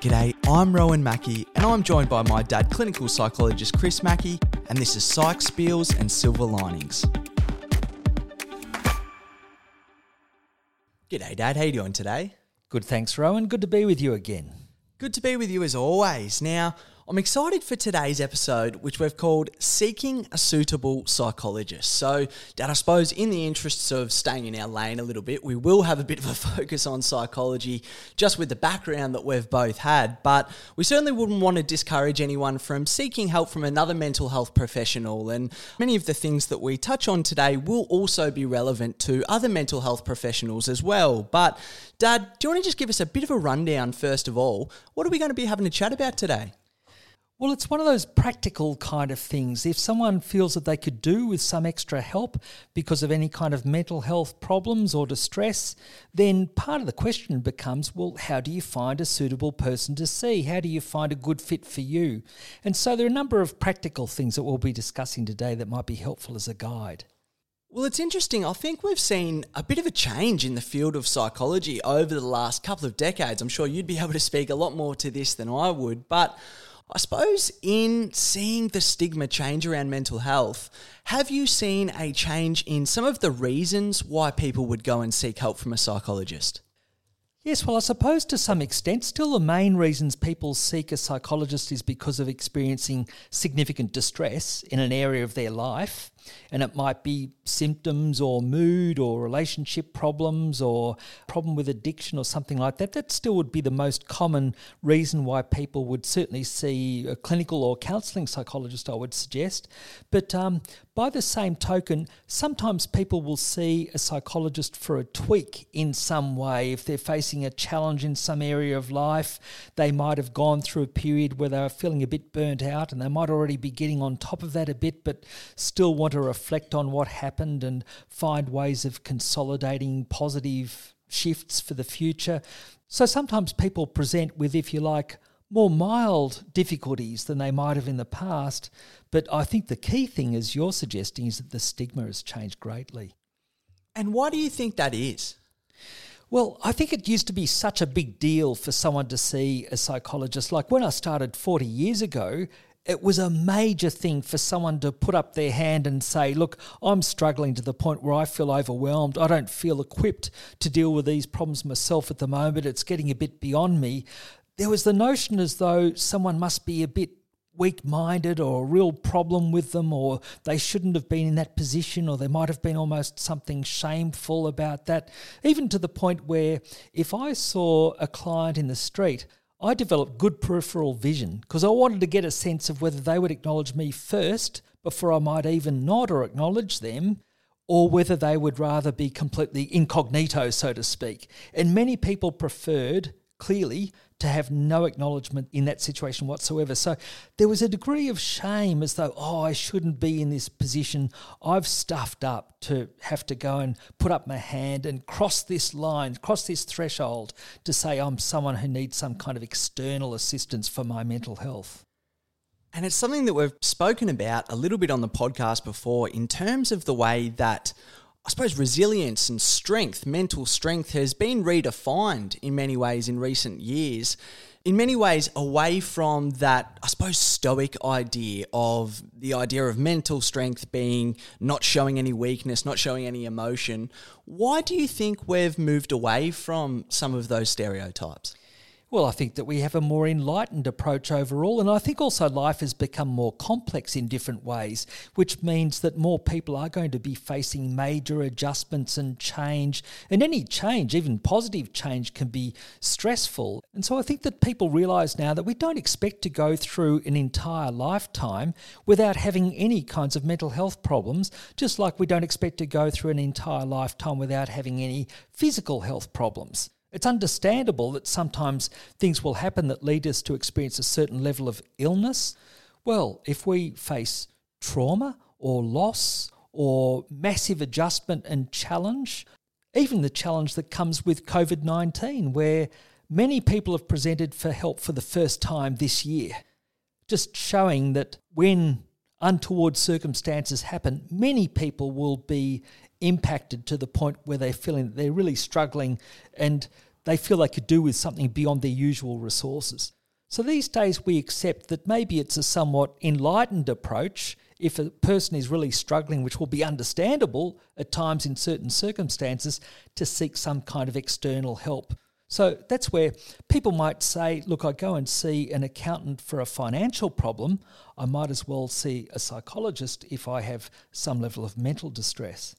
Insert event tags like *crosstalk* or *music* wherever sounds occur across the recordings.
G'day, I'm Rowan Mackey, and I'm joined by my dad, clinical psychologist Chris Mackey, and this is Psych Spiels and Silver Linings. G'day, Dad. How you doing today? Good, thanks, Rowan. Good to be with you again. Good to be with you as always. Now, I'm excited for today's episode, which we've called Seeking a Suitable Psychologist. So, Dad, I suppose in the interests of staying in our lane a little bit, we will have a bit of a *laughs* focus on psychology just with the background that we've both had. But we certainly wouldn't want to discourage anyone from seeking help from another mental health professional. And many of the things that we touch on today will also be relevant to other mental health professionals as well. But, Dad, do you want to just give us a bit of a rundown first of all? What are we going to be having a chat about today? Well, it's one of those practical kind of things. If someone feels that they could do with some extra help because of any kind of mental health problems or distress, then part of the question becomes well, how do you find a suitable person to see? How do you find a good fit for you? And so there are a number of practical things that we'll be discussing today that might be helpful as a guide. Well, it's interesting. I think we've seen a bit of a change in the field of psychology over the last couple of decades. I'm sure you'd be able to speak a lot more to this than I would, but I suppose in seeing the stigma change around mental health, have you seen a change in some of the reasons why people would go and seek help from a psychologist? Yes, well, I suppose to some extent, still the main reasons people seek a psychologist is because of experiencing significant distress in an area of their life and it might be symptoms or mood or relationship problems or problem with addiction or something like that. That still would be the most common reason why people would certainly see a clinical or counselling psychologist, I would suggest. But um, by the same token, sometimes people will see a psychologist for a tweak in some way. If they're facing a challenge in some area of life, they might have gone through a period where they are feeling a bit burnt out and they might already be getting on top of that a bit, but still want to to reflect on what happened and find ways of consolidating positive shifts for the future. So sometimes people present with, if you like, more mild difficulties than they might have in the past. But I think the key thing, as you're suggesting, is that the stigma has changed greatly. And why do you think that is? Well, I think it used to be such a big deal for someone to see a psychologist. Like when I started 40 years ago, it was a major thing for someone to put up their hand and say, Look, I'm struggling to the point where I feel overwhelmed. I don't feel equipped to deal with these problems myself at the moment. It's getting a bit beyond me. There was the notion as though someone must be a bit weak minded or a real problem with them, or they shouldn't have been in that position, or there might have been almost something shameful about that. Even to the point where if I saw a client in the street, I developed good peripheral vision because I wanted to get a sense of whether they would acknowledge me first before I might even nod or acknowledge them, or whether they would rather be completely incognito, so to speak. And many people preferred, clearly, to have no acknowledgement in that situation whatsoever. So there was a degree of shame as though, oh, I shouldn't be in this position. I've stuffed up to have to go and put up my hand and cross this line, cross this threshold to say I'm someone who needs some kind of external assistance for my mental health. And it's something that we've spoken about a little bit on the podcast before in terms of the way that I suppose resilience and strength, mental strength, has been redefined in many ways in recent years. In many ways, away from that, I suppose, stoic idea of the idea of mental strength being not showing any weakness, not showing any emotion. Why do you think we've moved away from some of those stereotypes? Well, I think that we have a more enlightened approach overall, and I think also life has become more complex in different ways, which means that more people are going to be facing major adjustments and change. And any change, even positive change, can be stressful. And so I think that people realise now that we don't expect to go through an entire lifetime without having any kinds of mental health problems, just like we don't expect to go through an entire lifetime without having any physical health problems. It's understandable that sometimes things will happen that lead us to experience a certain level of illness. Well, if we face trauma or loss or massive adjustment and challenge, even the challenge that comes with COVID 19, where many people have presented for help for the first time this year, just showing that when untoward circumstances happen, many people will be impacted to the point where they're feeling they're really struggling and they feel they could do with something beyond their usual resources. So these days we accept that maybe it's a somewhat enlightened approach if a person is really struggling, which will be understandable at times in certain circumstances, to seek some kind of external help. So that's where people might say, look, I go and see an accountant for a financial problem. I might as well see a psychologist if I have some level of mental distress.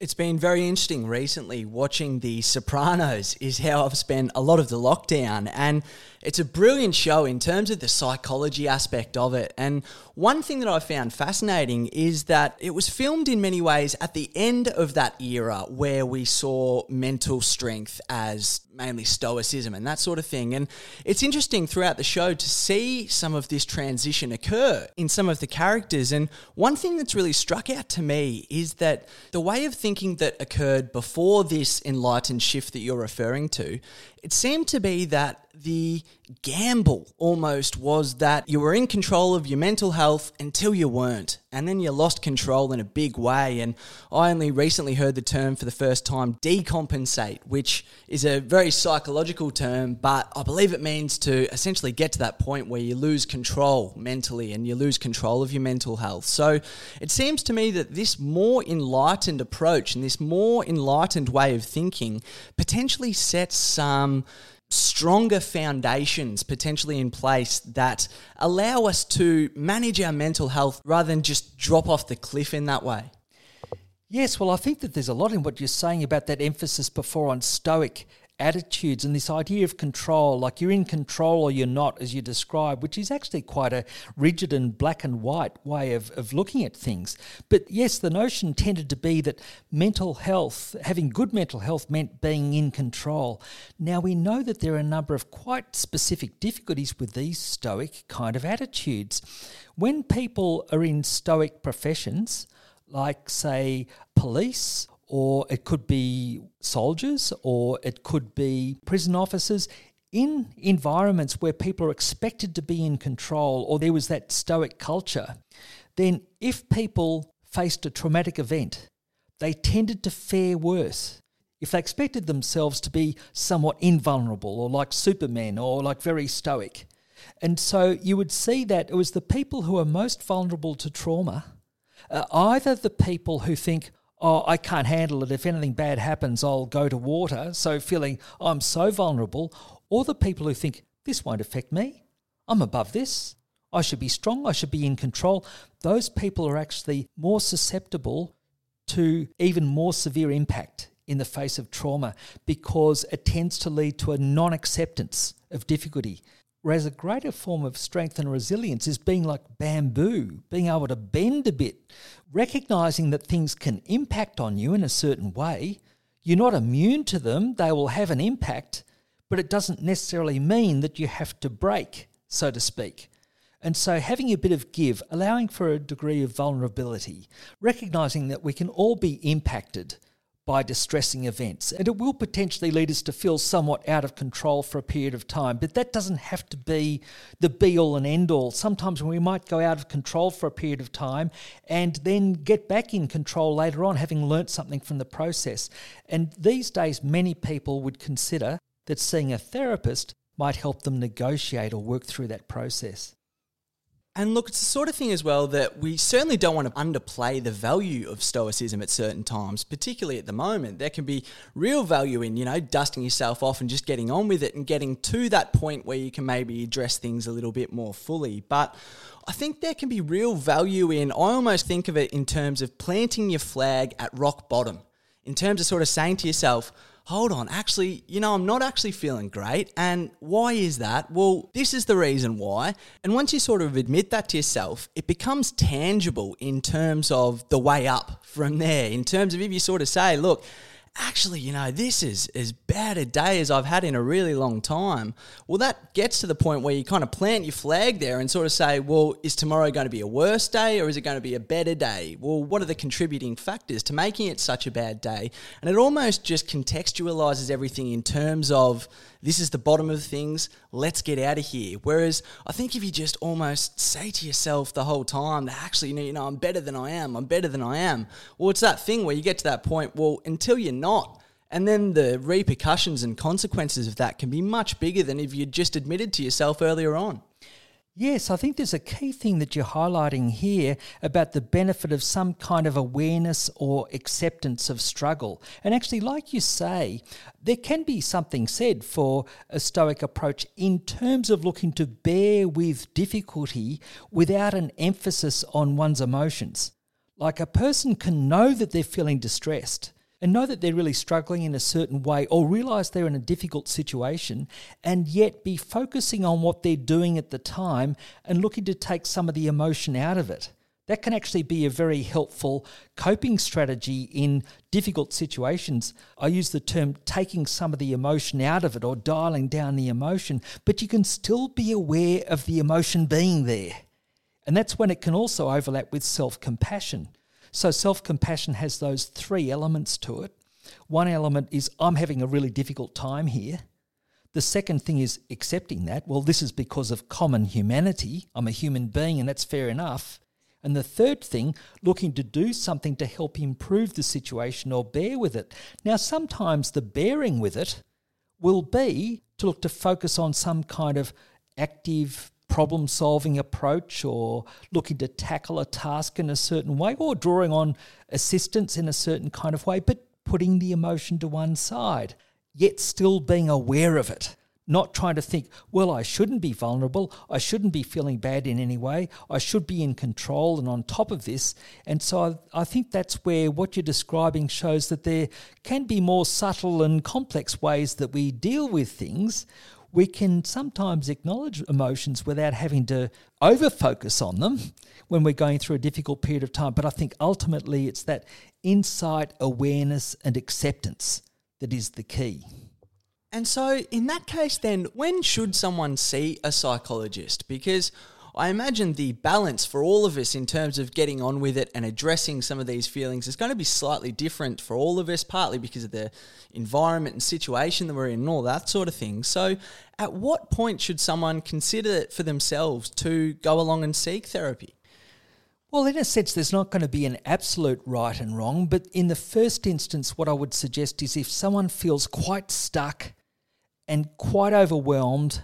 It's been very interesting recently watching The Sopranos, is how I've spent a lot of the lockdown. And it's a brilliant show in terms of the psychology aspect of it. And one thing that I found fascinating is that it was filmed in many ways at the end of that era where we saw mental strength as mainly stoicism and that sort of thing. And it's interesting throughout the show to see some of this transition occur in some of the characters. And one thing that's really struck out to me is that the way of thinking that occurred before this enlightened shift that you're referring to it seemed to be that the gamble almost was that you were in control of your mental health until you weren't. And then you lost control in a big way. And I only recently heard the term for the first time decompensate, which is a very psychological term, but I believe it means to essentially get to that point where you lose control mentally and you lose control of your mental health. So it seems to me that this more enlightened approach and this more enlightened way of thinking potentially sets some stronger foundations potentially in place that allow us to manage our mental health rather than just drop off the cliff in that way? Yes, well, I think that there's a lot in what you're saying about that emphasis before on stoic attitudes and this idea of control, like you're in control or you're not, as you describe, which is actually quite a rigid and black and white way of, of looking at things. But yes, the notion tended to be that mental health, having good mental health, meant being in control. Now we know that there are a number of quite specific difficulties with these stoic kind of attitudes. When people are in stoic professions, like, say, police or it could be soldiers, or it could be prison officers in environments where people are expected to be in control, or there was that stoic culture, then if people faced a traumatic event, they tended to fare worse. If they expected themselves to be somewhat invulnerable, or like Superman, or like very stoic. And so you would see that it was the people who are most vulnerable to trauma, uh, either the people who think, oh, I can't handle it. If anything bad happens, I'll go to water. So feeling I'm so vulnerable. Or the people who think this won't affect me. I'm above this. I should be strong. I should be in control. Those people are actually more susceptible to even more severe impact in the face of trauma because it tends to lead to a non acceptance of difficulty. Whereas a greater form of strength and resilience is being like bamboo, being able to bend a bit, recognizing that things can impact on you in a certain way. You're not immune to them, they will have an impact, but it doesn't necessarily mean that you have to break, so to speak. And so, having a bit of give, allowing for a degree of vulnerability, recognizing that we can all be impacted by distressing events. And it will potentially lead us to feel somewhat out of control for a period of time, but that doesn't have to be the be all and end all. Sometimes we might go out of control for a period of time and then get back in control later on, having learnt something from the process. And these days, many people would consider that seeing a therapist might help them negotiate or work through that process. And look, it's the sort of thing as well that we certainly don't want to underplay the value of Stoicism at certain times, particularly at the moment. There can be real value in, you know, dusting yourself off and just getting on with it and getting to that point where you can maybe address things a little bit more fully. But I think there can be real value in, I almost think of it in terms of planting your flag at rock bottom, in terms of sort of saying to yourself, hold on, actually, you know, I'm not actually feeling great. And why is that? Well, this is the reason why. And once you sort of admit that to yourself, it becomes tangible in terms of the way up from there. In terms of if you sort of say, look, actually, you know, this is as bad a day as I've had in a really long time. Well, that gets to the point where you kind of plant your flag there and sort of say, well, is tomorrow going to be a worse day or is it going to be a better day? Well, what are the contributing factors to making it such a bad day? And it almost just contextualizes everything in terms of this is the bottom of things, let's get out of here. Whereas I think if you just almost say to yourself the whole time that actually, you know, I'm better than I am, I'm better than I am, well, it's that thing where you get to that point, well, until you're not, And then the repercussions and consequences of that can be much bigger than if you'd just admitted to yourself earlier on. Yes, I think there's a key thing that you're highlighting here about the benefit of some kind of awareness or acceptance of struggle. And actually, like you say, there can be something said for a Stoic approach in terms of looking to bear with difficulty without an emphasis on one's emotions. Like a person can know that they're feeling distressed and know that they're really struggling in a certain way or realize they're in a difficult situation and yet be focusing on what they're doing at the time and looking to take some of the emotion out of it. That can actually be a very helpful coping strategy in difficult situations. I use the term taking some of the emotion out of it or dialing down the emotion, but you can still be aware of the emotion being there. And that's when it can also overlap with self compassion. So self compassion has those three elements to it. One element is I'm having a really difficult time here. The second thing is accepting that. Well, this is because of common humanity. I'm a human being, and that's fair enough. And the third thing, looking to do something to help improve the situation or bear with it. Now, sometimes the bearing with it will be to look to focus on some kind of active problem solving approach or looking to tackle a task in a certain way or drawing on assistance in a certain kind of way, but putting the emotion to one side, yet still being aware of it. Not trying to think, well, I shouldn't be vulnerable. I shouldn't be feeling bad in any way. I should be in control and on top of this. And so I, I think that's where what you're describing shows that there can be more subtle and complex ways that we deal with things we can sometimes acknowledge emotions without having to over focus on them when we're going through a difficult period of time. But I think ultimately it's that insight, awareness, and acceptance that is the key. And so, in that case, then, when should someone see a psychologist? Because I imagine the balance for all of us in terms of getting on with it and addressing some of these feelings is going to be slightly different for all of us, partly because of the environment and situation that we're in and all that sort of thing. So, at what point should someone consider it for themselves to go along and seek therapy? Well, in a sense, there's not going to be an absolute right and wrong, but in the first instance, what I would suggest is if someone feels quite stuck and quite overwhelmed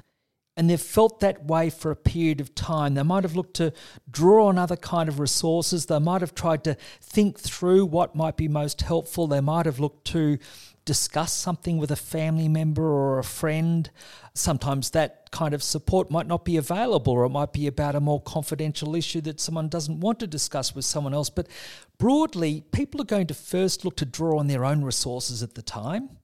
and they've felt that way for a period of time. They might have looked to draw on other kind of resources. They might have tried to think through what might be most helpful. They might have looked to discuss something with a family member or a friend. Sometimes that kind of support might not be available, or it might be about a more confidential issue that someone doesn't want to discuss with someone else. But broadly, people are going to first look to draw on their own resources at the time.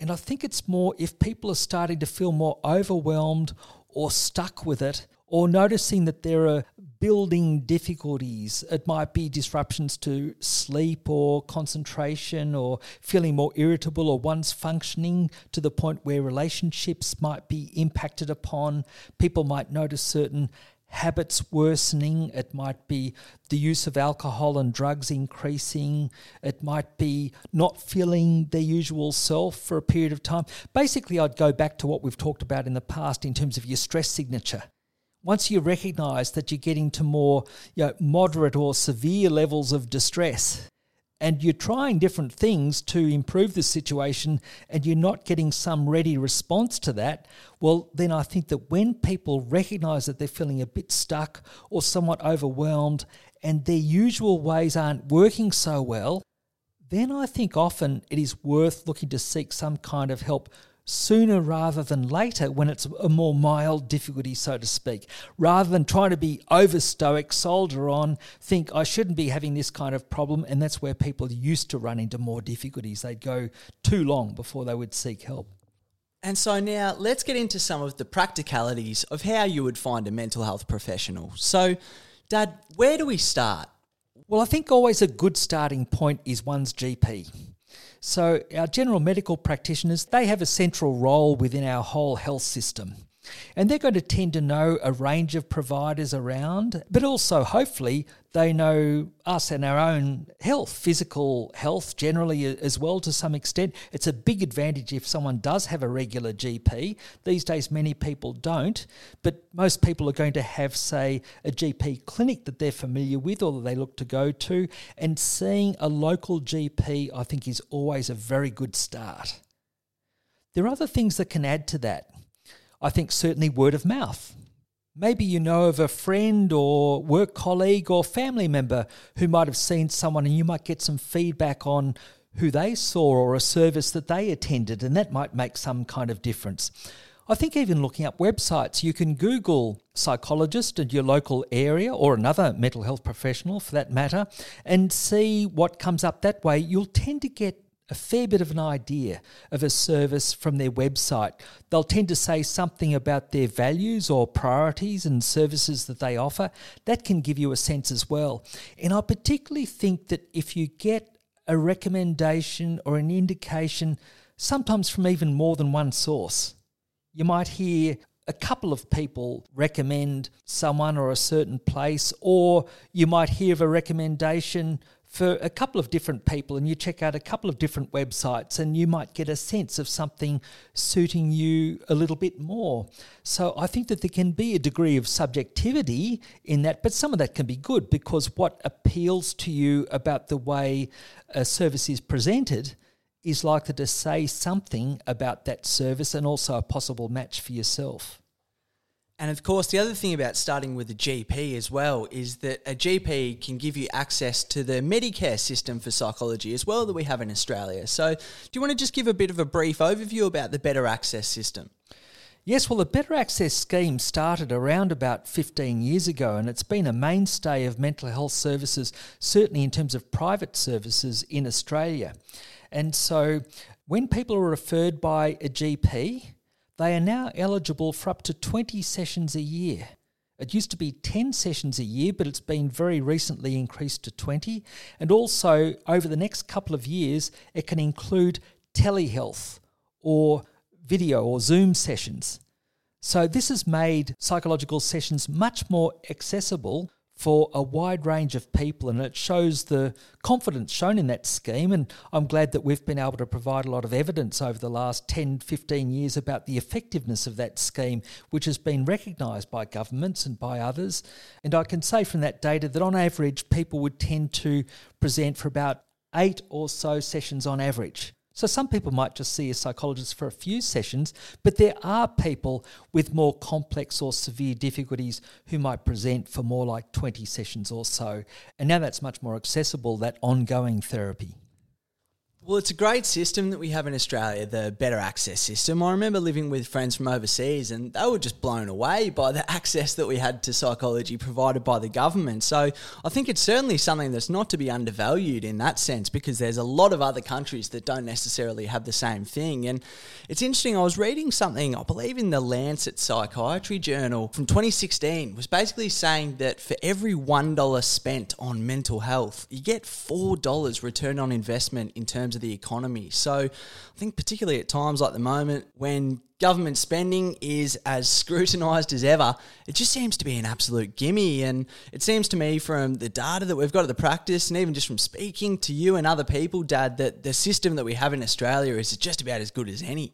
And I think it's more if people are starting to feel more overwhelmed or stuck with it, or noticing that there are building difficulties. It might be disruptions to sleep or concentration, or feeling more irritable, or one's functioning to the point where relationships might be impacted upon. People might notice certain habits worsening, it might be the use of alcohol and drugs increasing, it might be not feeling their usual self for a period of time. Basically, I'd go back to what we've talked about in the past in terms of your stress signature. Once you recognize that you're getting to more you know, moderate or severe levels of distress, and you're trying different things to improve the situation and you're not getting some ready response to that, well, then I think that when people recognize that they're feeling a bit stuck or somewhat overwhelmed and their usual ways aren't working so well, then I think often it is worth looking to seek some kind of help sooner rather than later when it's a more mild difficulty, so to speak, rather than trying to be over stoic, soldier on, think I shouldn't be having this kind of problem. And that's where people used to run into more difficulties. They'd go too long before they would seek help. And so now let's get into some of the practicalities of how you would find a mental health professional. So, Dad, where do we start? Well, I think always a good starting point is one's GP. So, our general medical practitioners, they have a central role within our whole health system. And they're going to tend to know a range of providers around, but also hopefully they know us and our own health, physical health generally as well to some extent. It's a big advantage if someone does have a regular GP. These days, many people don't, but most people are going to have, say, a GP clinic that they're familiar with or that they look to go to. And seeing a local GP, I think, is always a very good start. There are other things that can add to that. I think certainly word of mouth. Maybe you know of a friend or work colleague or family member who might have seen someone and you might get some feedback on who they saw or a service that they attended, and that might make some kind of difference. I think even looking up websites, you can Google psychologist in your local area or another mental health professional for that matter and see what comes up that way. You'll tend to get a fair bit of an idea of a service from their website. They'll tend to say something about their values or priorities and services that they offer. That can give you a sense as well. And I particularly think that if you get a recommendation or an indication, sometimes from even more than one source, you might hear a couple of people recommend someone or a certain place, or you might hear of a recommendation for a couple of different people and you check out a couple of different websites and you might get a sense of something suiting you a little bit more. So I think that there can be a degree of subjectivity in that, but some of that can be good because what appeals to you about the way a service is presented is likely to say something about that service and also a possible match for yourself. And of course, the other thing about starting with a GP as well is that a GP can give you access to the Medicare system for psychology as well that we have in Australia. So, do you want to just give a bit of a brief overview about the Better Access system? Yes, well, the Better Access scheme started around about 15 years ago, and it's been a mainstay of mental health services, certainly in terms of private services in Australia. And so, when people are referred by a GP, they are now eligible for up to 20 sessions a year. It used to be 10 sessions a year, but it's been very recently increased to 20. And also, over the next couple of years, it can include telehealth or video or Zoom sessions. So, this has made psychological sessions much more accessible for a wide range of people, and it shows the confidence shown in that scheme. And I'm glad that we've been able to provide a lot of evidence over the last 10, 15 years about the effectiveness of that scheme, which has been recognised by governments and by others. And I can say from that data that on average, people would tend to present for about eight or so sessions on average. So some people might just see a psychologist for a few sessions, but there are people with more complex or severe difficulties who might present for more like 20 sessions or so. And now that's much more accessible, that ongoing therapy. Well, it's a great system that we have in Australia, the better access system. I remember living with friends from overseas and they were just blown away by the *laughs* access that we had to psychology provided by the government. So I think it's certainly something that's not to be undervalued in that sense because there's a lot of other countries that don't necessarily have the same thing. And it's interesting, I was reading something, I believe in the Lancet Psychiatry Journal from 2016, was basically saying that for every $1 spent on mental health, you get $4 return on investment in terms terms of the economy. So I think, particularly at times like the moment when government spending is as *laughs* scrutinised as ever, it just seems to be an absolute gimme. And it seems to me from the data that we've got at the practice, and even just from speaking to you and other people, Dad, that the system that we have in Australia is just about as good as any.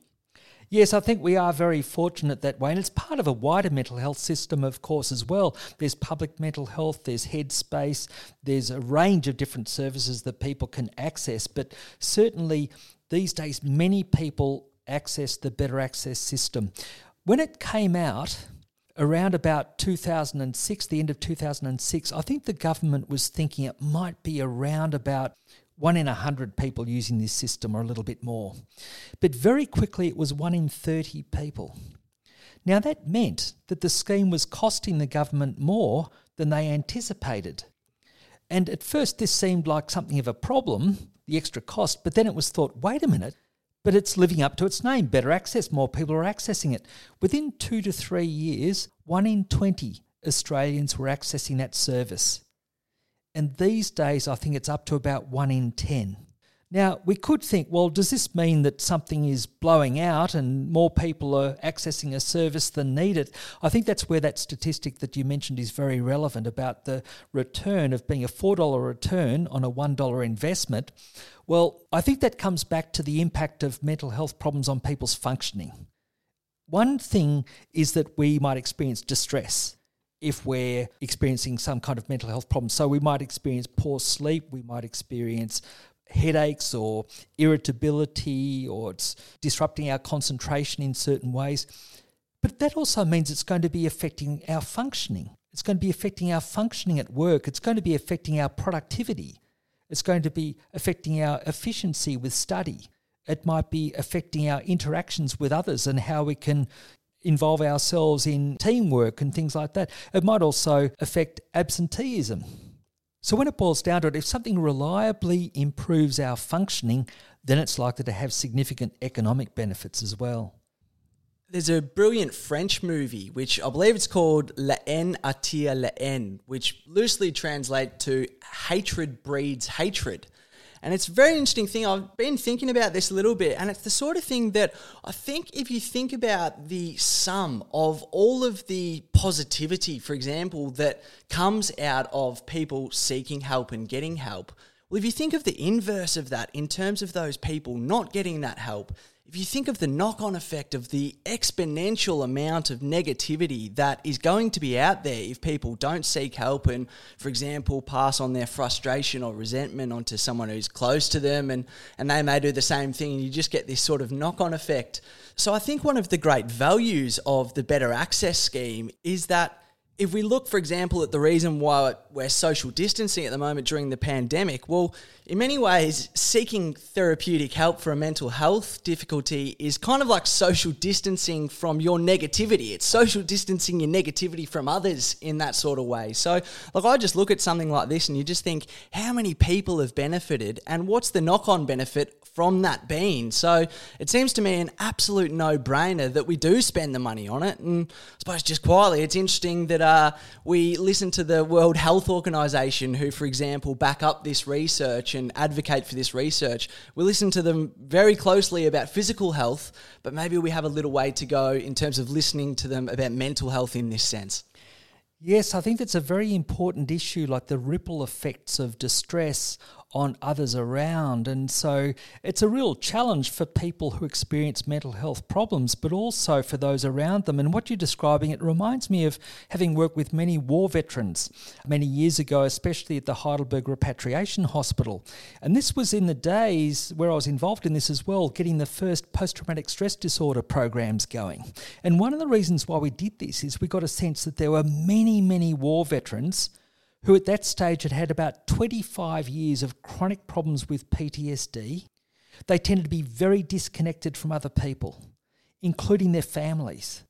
Yes, I think we are very fortunate that way. And it's part of a wider mental health system, of course, as well. There's public mental health, there's headspace, there's a range of different services that people can access. But certainly these days, many people access the Better Access system. When it came out, around about 2006, the end of 2006, I think the government was thinking it might be around about one in a hundred people using this system or a little bit more. But very quickly it was one in 30 people. Now that meant that the scheme was costing the government more than they anticipated. And at first this seemed like something of a problem, the extra cost, but then it was thought, wait a minute, but it's living up to its name. Better access, more people are accessing it. Within two to three years, one in 20 Australians were accessing that service. And these days, I think it's up to about one in 10. Now, we could think, well, does this mean that something is blowing out and more people are accessing a service than needed? I think that's where that statistic that you mentioned is very relevant about the return of being a $4 return on a $1 investment. Well, I think that comes back to the impact of mental health problems on people's functioning. One thing is that we might experience distress if we're experiencing some kind of mental health problem. So we might experience poor sleep, we might experience headaches or irritability or it's disrupting our concentration in certain ways. But that also means it's going to be affecting our functioning. It's going to be affecting our functioning at work. It's going to be affecting our productivity. It's going to be affecting our efficiency with study. It might be affecting our interactions with others and how we can involve ourselves in teamwork and things like that. It might also affect absenteeism. So, when it boils down to it, if something reliably improves our functioning, then it's likely to have significant economic benefits as well. There's a brilliant French movie, which I believe it's called La haine attire la haine, which loosely translates to hatred breeds hatred. And it's a very interesting thing. I've been thinking about this a little bit, and it's the sort of thing that I think if you think about the sum of all of the positivity, for example, that comes out of people seeking help and getting help, well, if you think of the inverse of that in terms of those people not getting that help, if you think of the knock on effect of the exponential amount of negativity that is going to be out there if people don't seek help and, for example, pass on their frustration or resentment onto someone who's close to them and, and they may do the same thing, and you just get this sort of knock on effect. So, I think one of the great values of the Better Access scheme is that if we look, for example, at the reason why we're social distancing at the moment during the pandemic, well, in many ways, seeking therapeutic help for a mental health difficulty is kind of like social distancing from your negativity. It's social distancing your negativity from others in that sort of way. So, like, I just look at something like this and you just think, how many people have benefited and what's the knock on benefit from that being. So it seems to me an absolute no brainer that we do spend the money on it. And I suppose just quietly, it's interesting that uh, we listen to the World Health Organization, who, for example, back up this research and advocate for this research. We listen to them very closely about physical health, but maybe we have a little way to go in terms of listening to them about mental health in this sense. Yes, I think that's a very important issue, like the ripple effects of distress on others around. And so it's a real challenge for people who experience mental health problems, but also for those around them. And what you're describing, it reminds me of having worked with many war veterans many years ago, especially at the Heidelberg Repatriation Hospital. And this was in the days where I was involved in this as well, getting the first post traumatic stress disorder programs going. And one of the reasons why we did this is we got a sense that there were many, many war veterans who at that stage had had about 25 years of chronic problems with PTSD. They tended to be very disconnected from other people, including their families.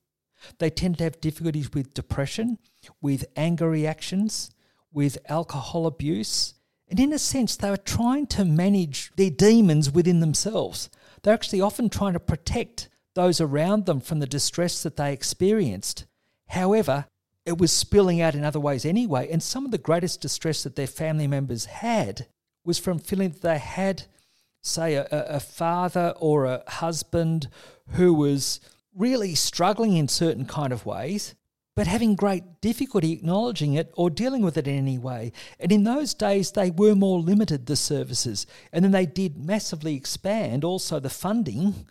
They tended to have difficulties with depression, with anger reactions, with alcohol abuse. And in a sense, they were trying to manage their demons within themselves. They're actually often trying to protect those around them from the distress that they experienced. However, it was spilling out in other ways anyway. And some of the greatest distress that their family members had was from feeling that they had, say, a, a father or a husband who was really struggling in certain kind of ways but having great difficulty acknowledging it or dealing with it in any way. And in those days, they were more limited, the services. And then they did massively expand also the funding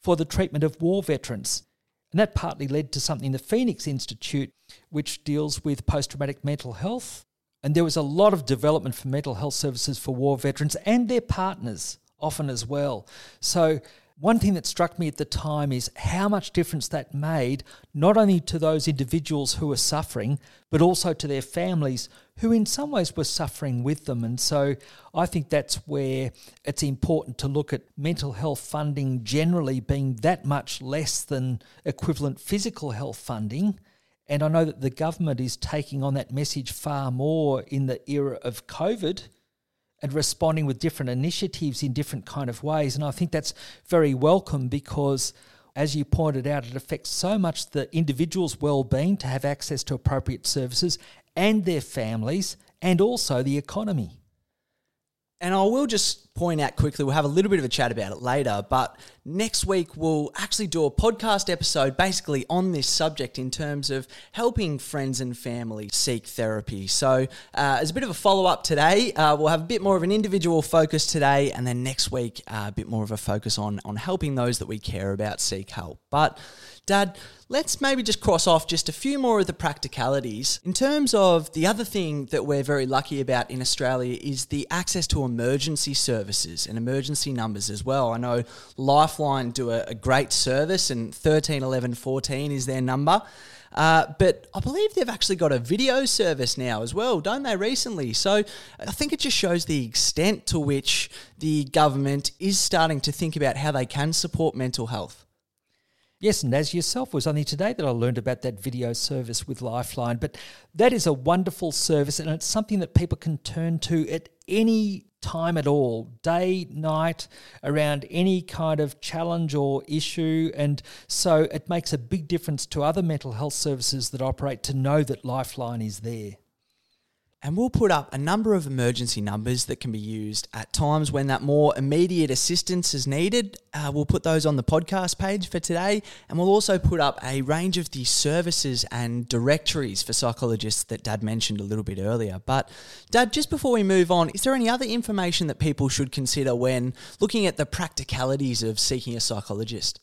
for the treatment of war veterans. And that partly led to something the Phoenix Institute, which deals with post traumatic mental health. And there was a lot of development for mental health services for war veterans and their partners, often as well. So one thing that struck me at the time is how much difference that made, not only to those individuals who were suffering, but also to their families who, in some ways, were suffering with them. And so I think that's where it's important to look at mental health funding generally being that much less than equivalent physical health funding. And I know that the government is taking on that message far more in the era of COVID and responding with different initiatives in different kind of ways. And I think that's very welcome because as you pointed out, it affects so much the individual's well-being to have access to appropriate services and their families and also the economy. And I will just point out quickly, we'll have a little bit of a chat about it later, but next week we'll actually do a podcast episode basically on this subject in terms of helping friends and family seek therapy. So, uh, as a bit of a follow up today, uh, we'll have a bit more of an individual focus today, and then next week, uh, a bit more of a focus on, on helping those that we care about seek help. But Dad, let's maybe just cross off just a few more of the practicalities. In terms of the other thing that we're very lucky about in Australia is the access to emergency services and emergency numbers as well. I know Lifeline do a, a great service and 13 11 14 is their number. Uh, but I believe they've actually got a video service now as well, don't they, recently? So I think it just shows the extent to which the government is starting to think about how they can support mental health. Yes, and as yourself, was only today that I learned about that video service with Lifeline. But that is a wonderful service, and it's something that people can turn to at any time at all, day, night, around any kind of challenge or issue. And so it makes a big difference to other mental health services that operate to know that Lifeline is there. And we'll put up a number of emergency numbers that can be used at times when that more immediate assistance is needed. Uh, we'll put those on the podcast page for today. And we'll also put up a range of the services and directories for psychologists that Dad mentioned a little bit earlier. But, Dad, just before we move on, is there any other information that people should consider when looking at the practicalities of seeking a psychologist?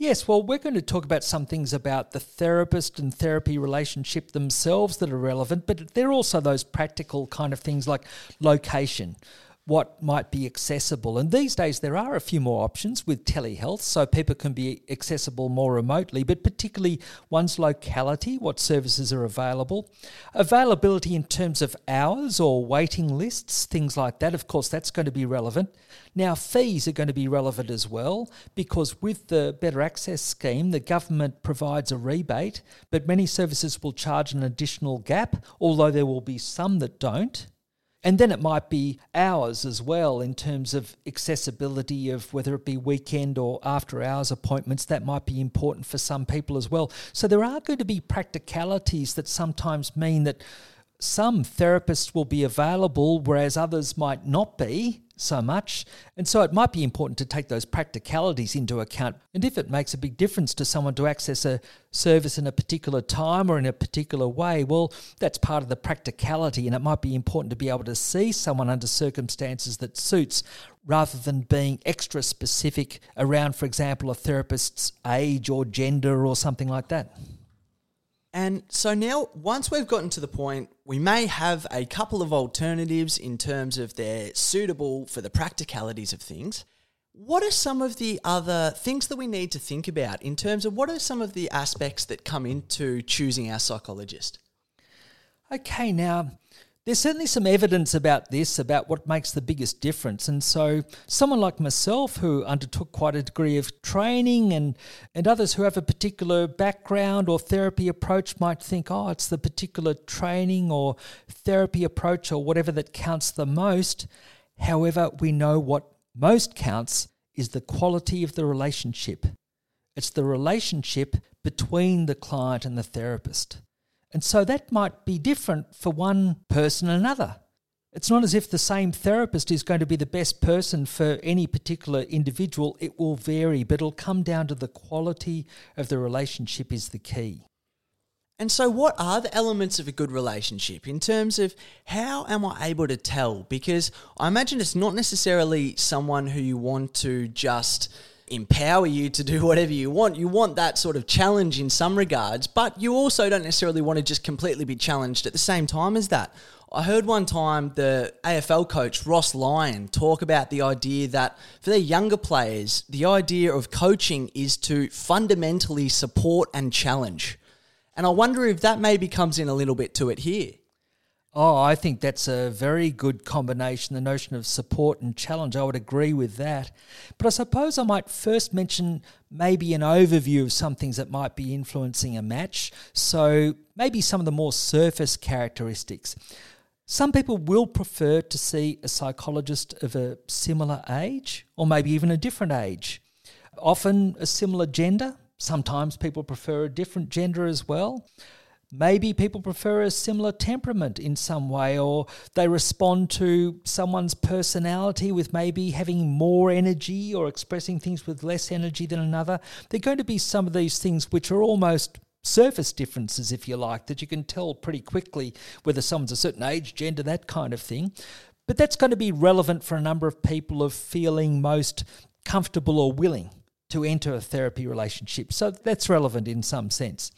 Yes, well, we're going to talk about some things about the therapist and therapy relationship themselves that are relevant, but there are also those practical kind of things like location what might be accessible. And these days, there are a few more options with telehealth, so people can be accessible more remotely, but particularly one's locality, what services are available, availability in terms of hours or waiting lists, things like that. Of course, that's going to be relevant. Now, fees are going to be relevant as well because with the Better Access scheme, the government provides a rebate, but many services will charge an additional gap, although there will be some that don't. And then it might be hours as well in terms of accessibility of whether it be weekend or after hours appointments. That might be important for some people as well. So there are going to be practicalities that sometimes mean that some therapists will be available, whereas others might not be so much. And so it might be important to take those practicalities into account. And if it makes a big difference to someone to access a service in a particular time or in a particular way, well, that's part of the practicality. And it might be important to be able to see someone under circumstances that suits rather than being extra specific around, for example, a therapist's age or gender or something like that. And so now, once we've gotten to the point, we may have a couple of alternatives in terms of they're suitable for the practicalities of things. What are some of the other things that we need to think about in terms of what are some of the aspects that come into choosing our psychologist? Okay, now there's certainly some evidence about this, about what makes the biggest difference. And so, someone like myself, who undertook quite a degree of training, and, and others who have a particular background or therapy approach might think, oh, it's the particular training or therapy approach or whatever that counts the most. However, we know what most counts is the quality of the relationship. It's the relationship between the client and the therapist. And so that might be different for one person and another. It's not as if the same therapist is going to be the best person for any particular individual. It will vary, but it'll come down to the quality of the relationship is the key. And so, what are the elements of a good relationship in terms of how am I able to tell? Because I imagine it's not necessarily someone who you want to just empower you to do *laughs* whatever you want. You want that sort of challenge in some regards, but you also don't necessarily want to just completely be challenged at the same time as that. I heard one time the AFL coach Ross Lyon talk about the idea that for their younger players, the idea of coaching is to fundamentally support and challenge. And I wonder if that maybe comes in a little bit to it here. Oh, I think that's a very good combination, the notion of support and challenge. I would agree with that. But I suppose I might first mention maybe an overview of some things that might be influencing a match. So maybe some of the more surface characteristics. Some people will prefer to see a psychologist of a similar age or maybe even a different age. Often a similar gender. Sometimes people prefer a different gender as well. Maybe people prefer a similar temperament in some way, or they respond to someone's personality with maybe having more energy or expressing things with less energy than another. There are going to be some of these things which are almost surface differences, if you like, that you can tell pretty quickly whether someone's a certain age, gender, that kind of thing. But that's going to be relevant for a number of people of feeling most comfortable or willing to enter a therapy relationship. So that's relevant in some sense.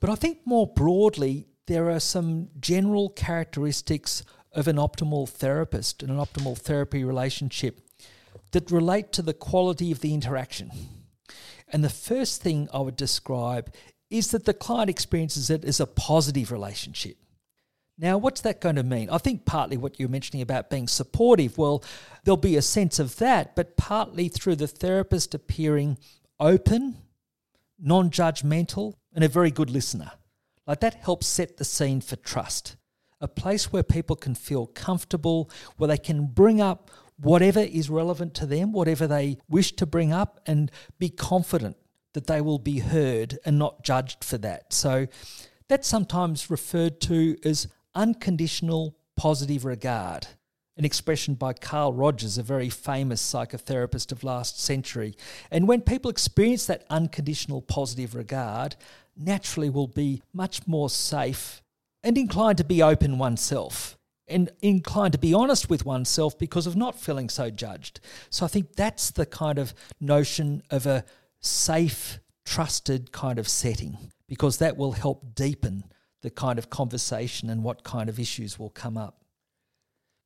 But I think more broadly, there are some general characteristics of an optimal therapist and an optimal therapy relationship that relate to the quality of the interaction. And the first thing I would describe is that the client experiences it as a positive relationship. Now, what's that going to mean? I think partly what you're mentioning about being supportive, well, there'll be a sense of that, but partly through the therapist appearing open, non judgmental, and a very good listener. Like that helps set the scene for trust. A place where people can feel comfortable, where they can bring up whatever is relevant to them, whatever they wish to bring up, and be confident that they will be heard and not judged for that. So that's sometimes referred to as unconditional positive regard an expression by Carl Rogers, a very famous psychotherapist of last century. And when people experience that unconditional positive regard, naturally will be much more safe and inclined to be open oneself and inclined to be honest with oneself because of not feeling so judged. So I think that's the kind of notion of a safe, trusted kind of setting because that will help deepen the kind of conversation and what kind of issues will come up.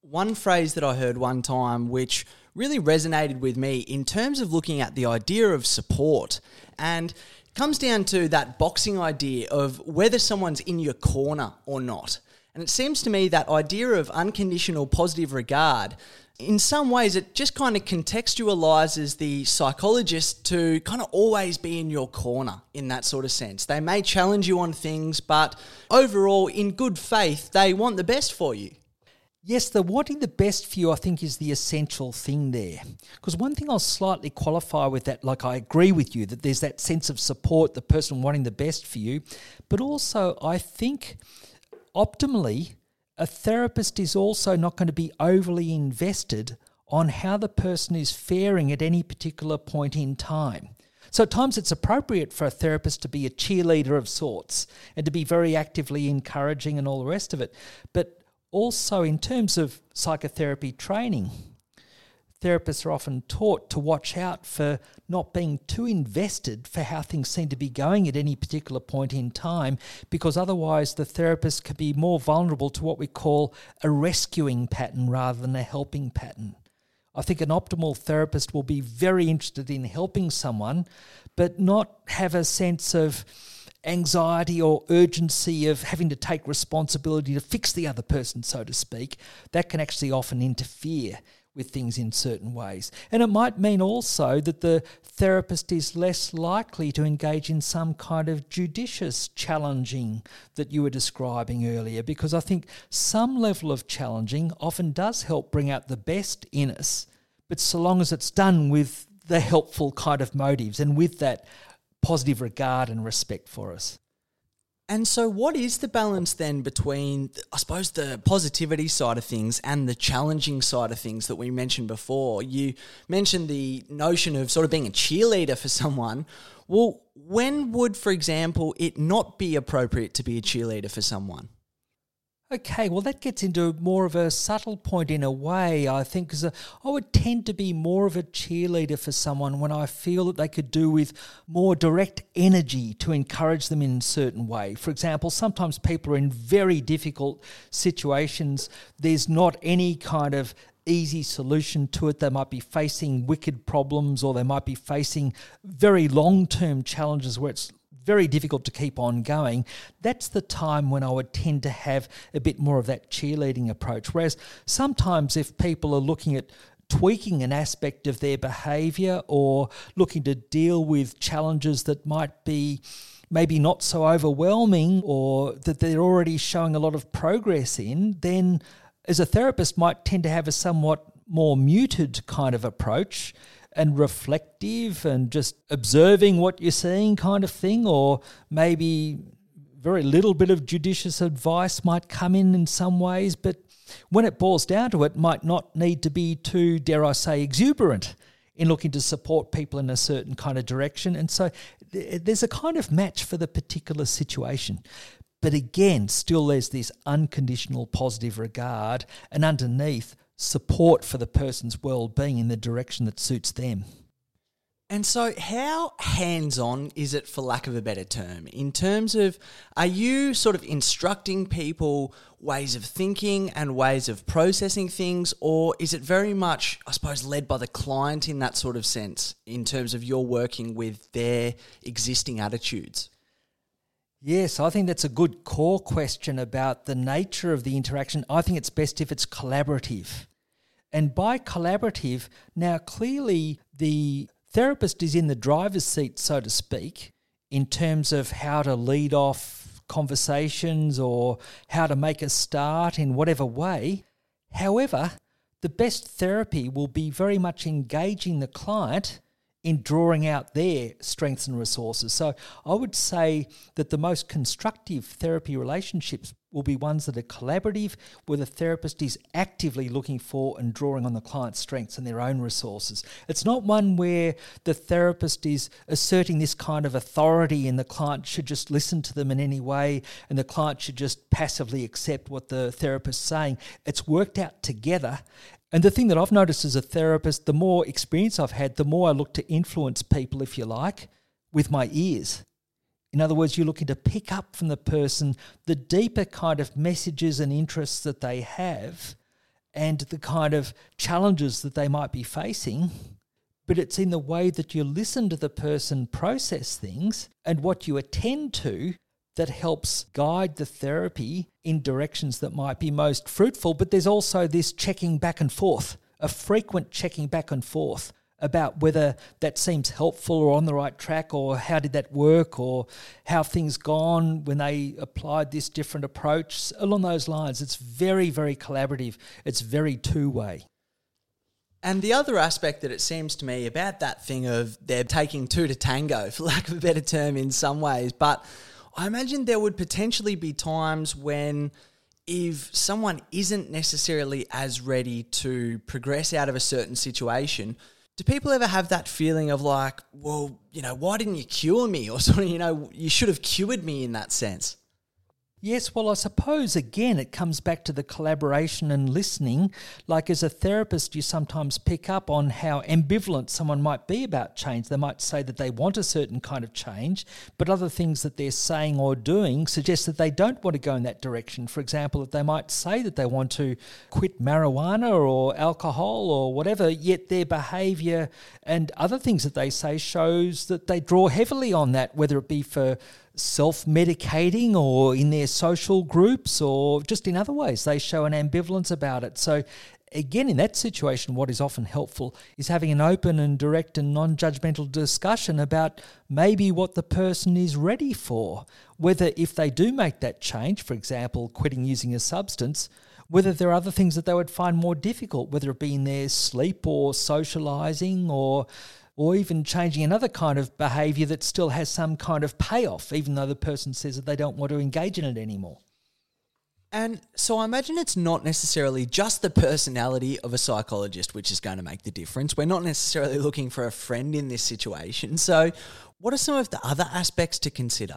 One phrase that I heard one time, which really resonated with me in terms of looking at the idea of support, and comes down to that boxing idea of whether someone's in your corner or not. And it seems to me that idea of unconditional positive regard, in some ways, it just kind of contextualizes the psychologist to kind of always be in your corner in that sort of sense. They may challenge you on things, but overall, in good faith, they want the best for you. Yes, the wanting the best for you, I think, is the essential thing there. Because one thing I'll slightly qualify with that, like I agree with you that there's that sense of support, the person wanting the best for you. But also, I think optimally, a therapist is also not going to be overly invested on how the person is faring at any particular point in time. So at times it's appropriate for a therapist to be a cheerleader of sorts and to be very actively encouraging and all the rest of it. But also, in terms of psychotherapy training, therapists are often taught to watch out for not being too invested for how things seem to be going at any particular point in time, because otherwise the therapist could be more vulnerable to what we call a rescuing pattern rather than a helping pattern. I think an optimal therapist will be very interested in helping someone, but not have a sense of anxiety or urgency of having to take responsibility to fix the other person, so to speak, that can actually often interfere with things in certain ways. And it might mean also that the therapist is less likely to engage in some kind of judicious challenging that you were describing earlier, because I think some level of challenging often does help bring out the best in us, but so long as it's done with the helpful kind of motives and with that positive regard and respect for us. And so, what is the balance then between, I suppose, the positivity side of things and the challenging side of things that we mentioned before? You mentioned the notion of sort of being a cheerleader for *laughs* someone. Well, when would, for example, it not be appropriate to be a cheerleader for someone? Okay, well, that gets into more of a subtle point in a way, I think, because uh, I would tend to be more of a cheerleader for someone when I feel that they could do with more direct energy to encourage them in a certain way. For example, sometimes people are in very difficult situations, there's not any kind of easy solution to it. They might be facing wicked problems or they might be facing very long term challenges where it's very difficult to keep on going, that's the time when I would tend to have a bit more of that cheerleading approach. Whereas sometimes if people are looking at tweaking an aspect of their behavior or looking to deal with challenges that might be maybe not so overwhelming or that they're already showing a lot of progress in, then as a therapist might tend to have a somewhat more muted kind of approach and reflective and just observing what you're seeing kind of thing, or maybe very little bit of judicious advice might come in in some ways, but when it boils down to it, might not need to be too, dare I say, exuberant in looking to support people in a certain kind of direction. And so there's a kind of match for the particular situation. But again, still there's this unconditional positive regard, and underneath, support for the person's well being in the direction that suits them. And so, how hands on is it, for lack of a better term, in terms of are you sort of instructing people ways of thinking and ways of processing things, or is it very much, I suppose, led by the client in that sort of sense, in terms of you're working with their existing attitudes? Yes, I think that's a good core question about the nature of the interaction. I think it's best if it's collaborative. And by collaborative, now clearly the therapist is in the driver's seat, so to speak, in terms of how to lead off conversations or how to make a start in whatever way. However, the best therapy will be very much engaging the client in drawing out their strengths and resources. So I would say that the most constructive therapy relationships will be ones that are collaborative, where the therapist is actively looking for and drawing on the client's strengths and their own resources. It's not one where the therapist is asserting this kind of authority and the client should just listen to them in any way and the client should just passively accept what the therapist's saying. It's worked out together and the thing that I've noticed as a therapist, the more experience I've had, the more I look to influence people, if you like, with my ears. In other words, you're looking to pick up from the person the deeper kind of messages and interests that they have and the kind of challenges that they might be facing. But it's in the way that you listen to the person process things and what you attend to that helps guide the therapy in directions that might be most fruitful. But there's also this checking back and forth, a frequent checking back and forth about whether that seems helpful or on the right track or how did that work or how things gone when they applied this different approach. Along those lines it's very very collaborative. It's very two-way. And the other aspect that it seems to me about that thing of they're taking two to tango *laughs* for lack of a better term in some ways. But I imagine there would potentially be times when if someone isn't necessarily as ready to progress out of a certain situation, do people ever have that feeling of like, well, you know, why didn't you cure me? Or sort of, you know, you should have cured me in that sense? Yes, well, I suppose again it comes back to the collaboration and listening. Like as a therapist, you sometimes pick up on how ambivalent someone might be about change. They might say that they want a certain kind of change, but other things that they're saying or doing suggest that they don't want to go in that direction. For example, that they might say that they want to quit marijuana or alcohol or whatever, yet their behavior and other things that they say shows that they draw heavily on that, whether it be for self medicating or in their social groups or just in other ways. They show an ambivalence about it. So, again, in that situation, what is often helpful is having an open and direct and non judgmental discussion about maybe what the person is ready for. Whether, if they do make that change, for example, quitting using a substance, whether there are other things that they would find more difficult, whether it be in their sleep or socializing or or even changing another kind of behavior that still has some kind of payoff, even though the person says that they don't want to engage in it anymore. And so I imagine it's not necessarily just the personality of a psychologist which is going to make the difference. We're not necessarily looking for a friend in this situation. So, what are some of the other aspects to consider?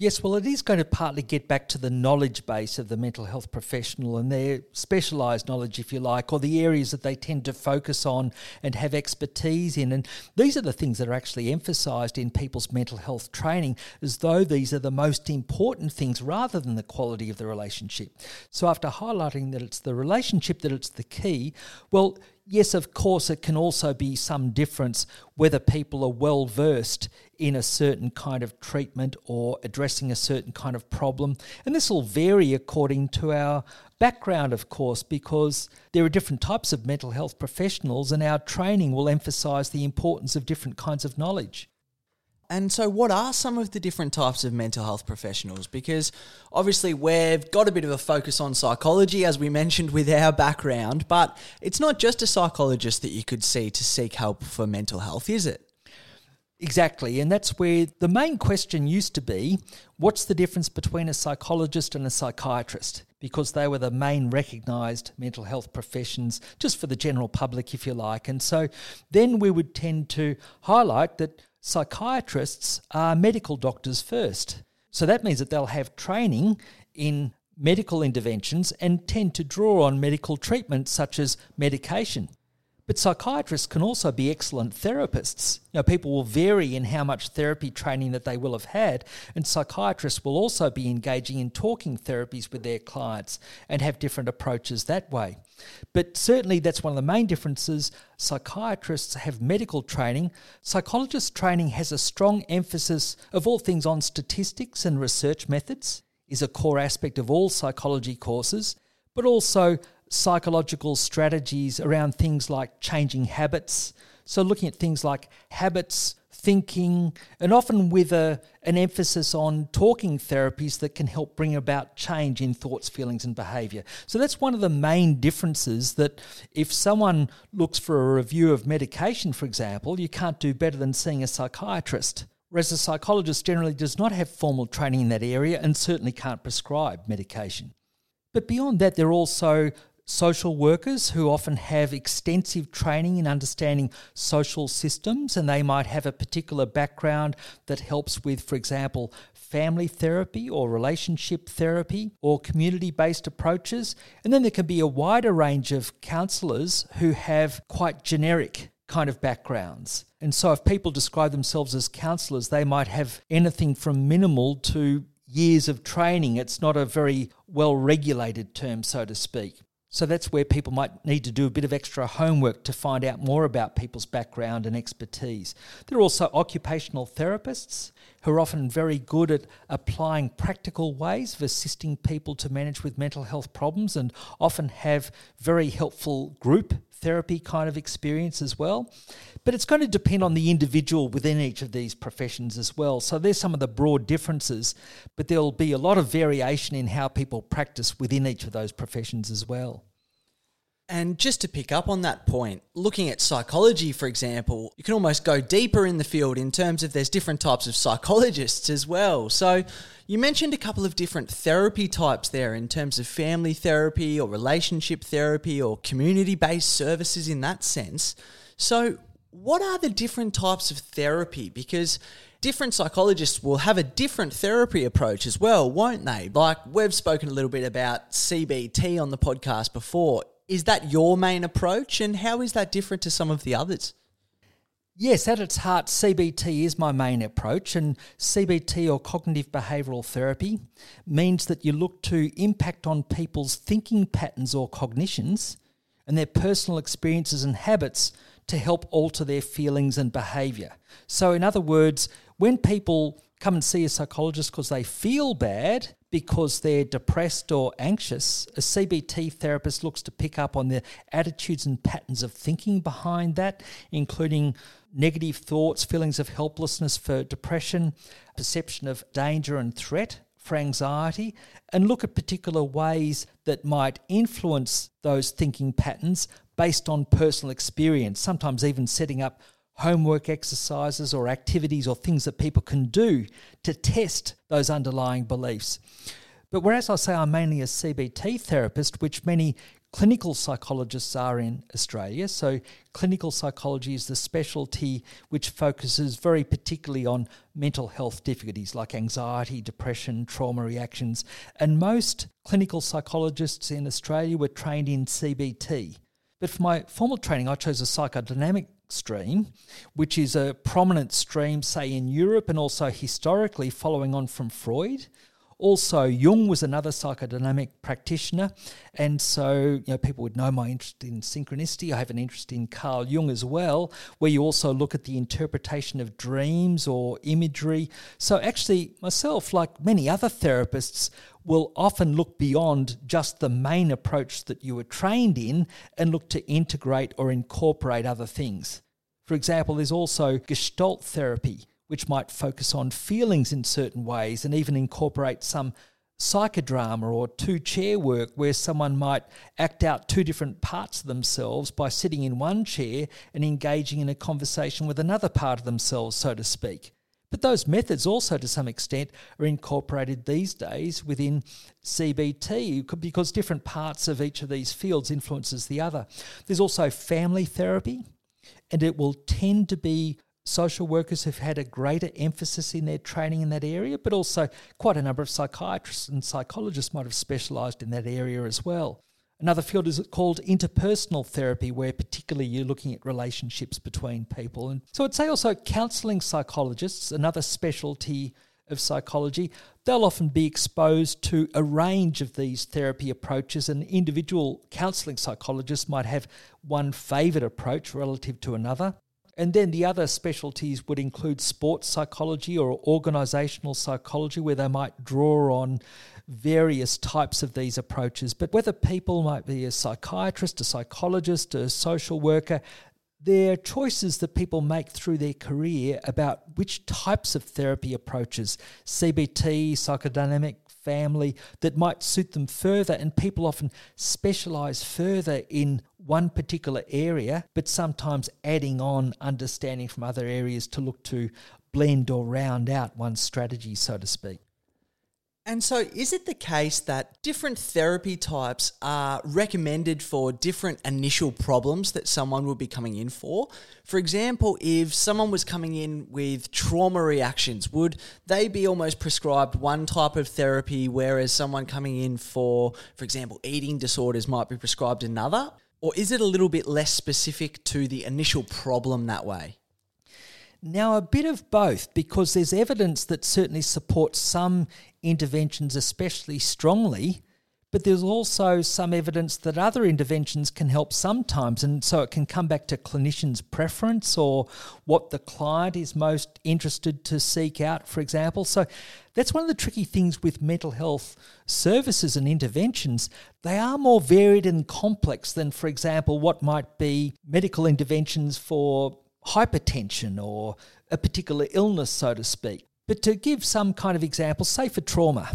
Yes, well, it is going to partly get back to the knowledge base of the mental health professional and their specialised knowledge, if you like, or the areas that they tend to focus on and have expertise in. And these are the things that are actually emphasised in people's mental health training, as though these are the most important things rather than the quality of the relationship. So, after highlighting that it's the relationship that it's the key, well, yes, of course, it can also be some difference whether people are well versed in a certain kind of treatment or addressing a certain kind of problem. And this will vary according to our background, of course, because there are different types of mental health professionals, and our training will emphasize the importance of different kinds of knowledge. And so, what are some of the different types of mental health professionals? Because obviously, we've got a bit of a focus on psychology, as we mentioned with our background, but it's not just a psychologist that you could see to seek help for mental health, is it? Exactly. And that's where the main question used to be what's the difference between a psychologist and a psychiatrist? Because they were the main recognised mental health professions, just for the general public, if you like. And so then we would tend to highlight that psychiatrists are medical doctors first. So that means that they'll have training in medical interventions and tend to draw on medical treatment such as medication. But psychiatrists can also be excellent therapists. You know, people will vary in how much therapy training that they will have had, and psychiatrists will also be engaging in talking therapies with their clients and have different approaches that way. But certainly, that's one of the main differences. Psychiatrists have medical training. Psychologist training has a strong emphasis, of all things, on statistics and research methods, is a core aspect of all psychology courses, but also psychological strategies around things like changing habits. So, looking at things like habits, thinking, and often with a, an emphasis on talking therapies that can help bring about change in thoughts, feelings, and behavior. So, that's one of the main differences that if someone looks for a review of medication, for example, you can't do better than seeing a psychiatrist. Whereas a psychologist generally does not have formal training in that area and certainly can't prescribe medication. But beyond that, there are also social workers who often have extensive training in understanding social systems and they might have a particular background that helps with, for example, family therapy or relationship therapy or community based approaches. And then there can be a wider range of counsellors who have quite generic kind of backgrounds. And so if people describe themselves as counsellors, they might have anything from minimal to years of training. It's not a very well regulated term, so to speak. So that's where people might need to do a bit of extra homework to find out more about people's background and expertise. There are also occupational therapists who are often very good at applying practical ways of assisting people to manage with mental health problems and often have very helpful group therapy kind of experience as well. But it's going to depend on the individual within each of these professions as well. So there's some of the broad differences, but there'll be a lot of variation in how people practice within each of those professions as well. And just to pick up on that point, looking at psychology, for example, you can almost go deeper in the field in terms of there's different types of psychologists as well. So you mentioned a couple of different therapy types there in terms of family therapy or relationship therapy or community based services in that sense. So, what are the different types of therapy? Because different psychologists will have a different therapy approach as well, won't they? Like we've spoken a little bit about CBT on the podcast before is that your main approach, and how is that different to some of the others? Yes, at its heart, CBT is my main approach, and CBT or cognitive behavioural therapy means that you look to impact on people's thinking patterns or cognitions and their personal experiences and habits to help alter their feelings and behaviour. So, in other words, when people come and see a psychologist because they feel bad because they're depressed or anxious, a CBT therapist looks to pick up on the attitudes and patterns of thinking behind that, including negative thoughts, feelings of helplessness for depression, perception of danger and threat for anxiety, and look at particular ways that might influence those thinking patterns based on personal experience, sometimes even setting up homework exercises or activities or things that people can do to test those underlying beliefs. But whereas I say I'm mainly a CBT therapist, which many clinical psychologists are in Australia, so clinical psychology is the specialty which focuses very particularly on mental health difficulties like anxiety, depression, trauma reactions. And most clinical psychologists in Australia were trained in CBT. But for my formal training, I chose a psychodynamic stream, which is a prominent stream, say, in Europe and also historically following on from Freud. Also, Jung was another psychodynamic practitioner, and so you know people would know my interest in synchronicity. I have an interest in Carl Jung as well, where you also look at the interpretation of dreams or imagery. So, actually, myself, like many other therapists, will often look beyond just the main approach that you were trained in and look to integrate or incorporate other things. For example, there's also Gestalt therapy, which might focus on feelings in certain ways and even incorporate some psychodrama or two chair work where someone might act out two different parts of themselves by sitting in one chair and engaging in a conversation with another part of themselves, so to speak. But those methods also, to some extent, are incorporated these days within CBT because different parts of each of these fields influences the other. There's also family therapy, and it will tend to be social workers who've had a greater emphasis in their training in that area, but also quite a number of psychiatrists and psychologists might have specialised in that area as well. Another field is called interpersonal therapy, where particularly you're looking at relationships between people. And so I'd say also counselling psychologists, another specialty of psychology, they'll often be exposed to a range of these therapy approaches, and individual counselling psychologists might have one favoured approach relative to another. And then the other specialties would include sports psychology or organisational psychology, where they might draw on various types of these approaches. But whether people might be a psychiatrist, a psychologist, a social worker, they're choices that people make through their career about which types of therapy approaches, CBT, psychodynamic, family, that might suit them further. And people often specialize further in one particular area, but sometimes adding on understanding from other areas to look to blend or round out one's strategy, so to speak. And so, is it the case that different therapy types are recommended for different initial problems that someone will be coming in for? For example, if someone was coming in with trauma reactions, would they be almost prescribed one type of therapy, whereas someone coming in for, for example, eating disorders might be prescribed another? Or is it a little bit less specific to the initial problem that way? Now, a bit of both, because there's evidence that certainly supports some interventions especially strongly, but there's also some evidence that other interventions can help sometimes. And so it can come back to clinicians' preference or what the client is most interested to seek out, for example. So that's one of the tricky things with mental health services and interventions. They are more varied and complex than, for example, what might be medical interventions for hypertension or a particular illness, so to speak. But to give some kind of example, say for trauma,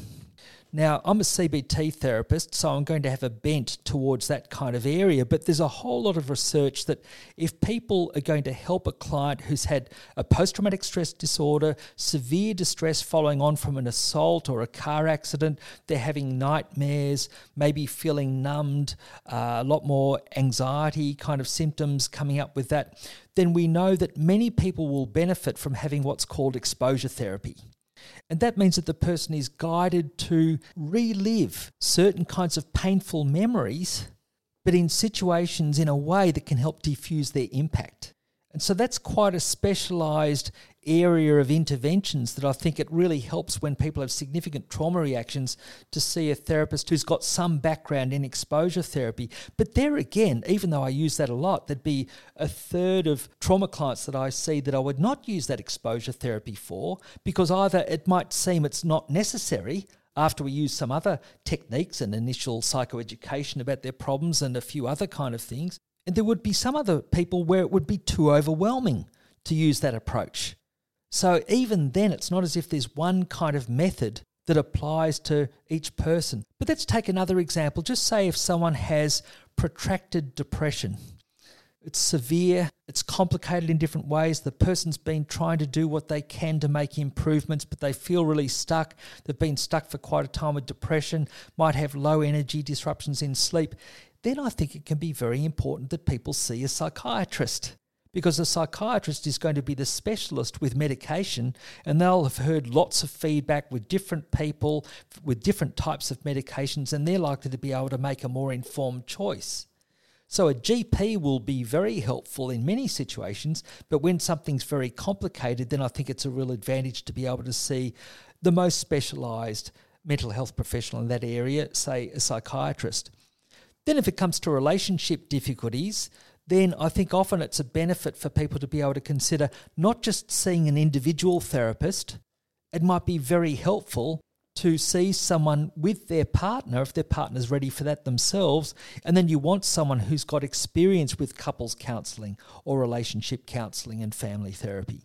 now, I'm a CBT therapist, so I'm going to have a bent towards that kind of area, but there's a whole lot of research that if people are going to help a client who's had a post traumatic stress disorder, severe distress following on from an assault or a car accident, they're having nightmares, maybe feeling numbed, uh, a lot more anxiety kind of symptoms coming up with that, then we know that many people will benefit from having what's called exposure therapy. And that means that the person is guided to relive certain kinds of painful memories, but in situations in a way that can help diffuse their impact. And so that's quite a specialized area of interventions that I think it really helps when people have significant trauma reactions to see a therapist who's got some background in exposure therapy. But there again, even though I use that a lot, there'd be a third of trauma clients that I see that I would not use that exposure therapy for because either it might seem it's not necessary after we use some other techniques and initial psychoeducation about their problems and a few other kind of things. And there would be some other people where it would be too overwhelming to use that approach. So even then, it's not as if there's one kind of method that applies to each person. But let's take another example. Just say if someone has protracted depression, it's severe, it's complicated in different ways. The person's been trying to do what they can to make improvements, but they feel really stuck. They've been stuck for quite a time with depression, might have low energy, disruptions in sleep. Then I think it can be very important that people see a psychiatrist because a psychiatrist is going to be the specialist with medication and they'll have heard lots of feedback with different people with different types of medications and they're likely to be able to make a more informed choice. So, a GP will be very helpful in many situations, but when something's very complicated, then I think it's a real advantage to be able to see the most specialised mental health professional in that area, say a psychiatrist. Then, if it comes to relationship difficulties, then I think often it's a benefit for people to be able to consider not just seeing an individual therapist, it might be very helpful to see someone with their partner if their partner's ready for that themselves. And then you want someone who's got experience with couples counselling or relationship counselling and family therapy.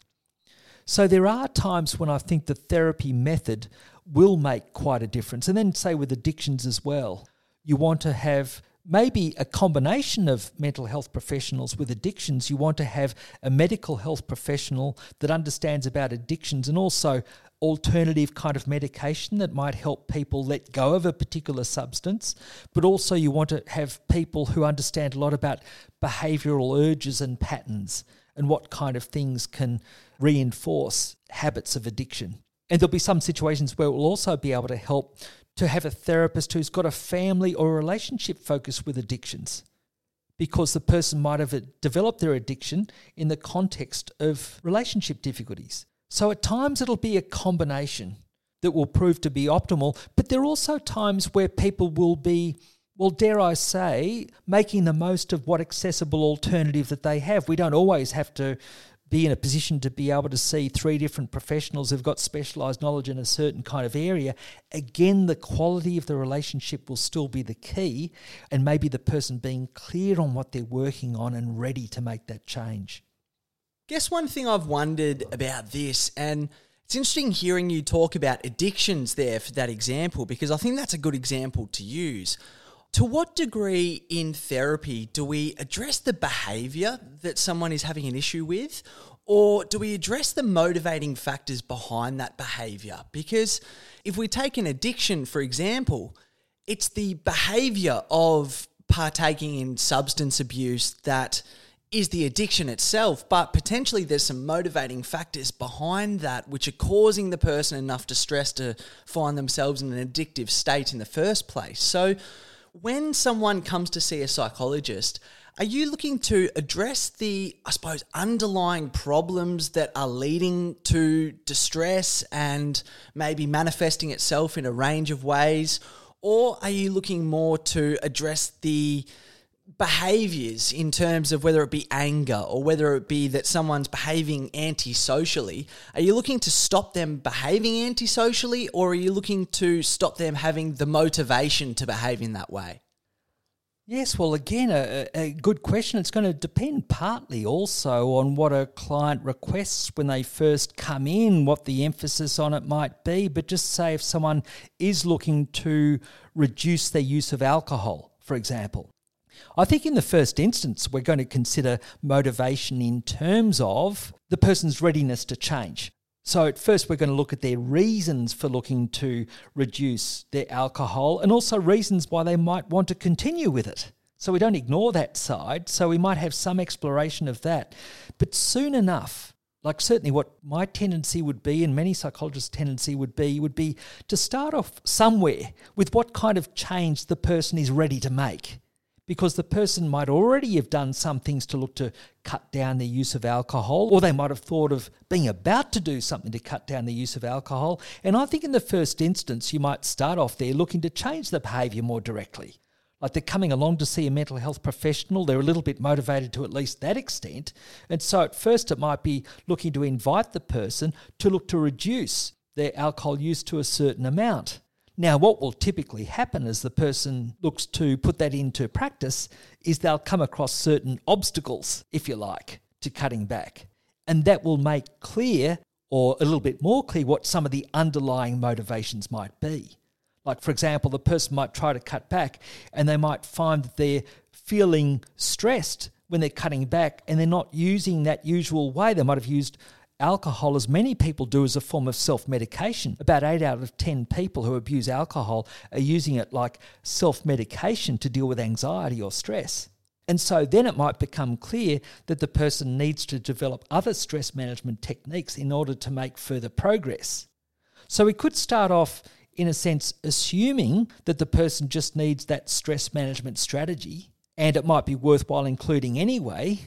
So there are times when I think the therapy method will make quite a difference. And then, say, with addictions as well, you want to have maybe a combination of mental health professionals with addictions. You want to have a medical health professional that understands about addictions and also alternative kind of medication that might help people let go of a particular substance. But also, you want to have people who understand a lot about behavioral urges and patterns and what kind of things can reinforce habits of addiction. And there'll be some situations where we'll also be able to help to have a therapist who's got a family or relationship focus with addictions because the person might have developed their addiction in the context of relationship difficulties. So at times it'll be a combination that will prove to be optimal, but there are also times where people will be, well, dare I say, making the most of what accessible alternative that they have. We don't always have to be in a position to be able to see three different professionals who've got specialized knowledge in a certain kind of area, again, the quality of the relationship will still be the key, and maybe the person being clear on what they're working on and ready to make that change. Guess one thing I've wondered about this, and it's interesting hearing you talk about addictions there for that example, because I think that's a good example to use. To what degree in therapy do we address the behavior that someone is having an issue with? Or do we address the motivating factors behind that behavior? Because if we take an addiction, for example, it's the behavior of partaking in substance abuse that is the addiction itself, but potentially there's some motivating factors behind that which are causing the person enough distress to find themselves in an addictive state in the first place. So, when someone comes to see a psychologist, are you looking to address the, I suppose, underlying problems that are leading to distress and maybe manifesting itself in a range of ways? Or are you looking more to address the behaviors in terms of whether it be anger or whether it be that someone's behaving antisocially, are you looking to stop them behaving antisocially or are you looking to stop them having the motivation to behave in that way? Yes, well, again, a, a, good question. It's going to depend partly also on what a client requests when they first come in, what the emphasis on it might be. But just say if someone is looking to reduce their use of alcohol, for example, I think in the first instance, we're going to consider motivation in terms of the person's readiness to change. So, at first, we're going to look at their reasons for looking to reduce their alcohol and also reasons why they might want to continue with it. So, we don't ignore that side. So, we might have some exploration of that. But soon enough, like certainly what my tendency would be and many psychologists' tendency would be, would be to start off somewhere with what kind of change the person is ready to make because the person might already have done some things to look to cut down their use of alcohol, or they might have thought of being about to do something to cut down the use of alcohol. And I think in the first instance, you might start off there looking to change the behaviour more directly. Like they're coming along to see a mental health professional, they're a little bit motivated to at least that extent. And so at first, it might be looking to invite the person to look to reduce their alcohol use to a certain amount. Now, what will typically happen as the person looks to put that into practice is they'll come across certain obstacles, if you like, to cutting back. And that will make clear, or a little bit more clear, what some of the underlying motivations might be. Like, for example, the person might try to cut back and they might find that they're feeling stressed when they're cutting back and they're not using that usual way. They might have used alcohol, as many people do, as a form of self medication. About eight out of 10 people who abuse alcohol are using it like self medication to deal with anxiety or stress. And so then it might become clear that the person needs to develop other stress management techniques in order to make further progress. So we could start off, in a sense, assuming that the person just needs that stress management strategy, and it might be worthwhile including anyway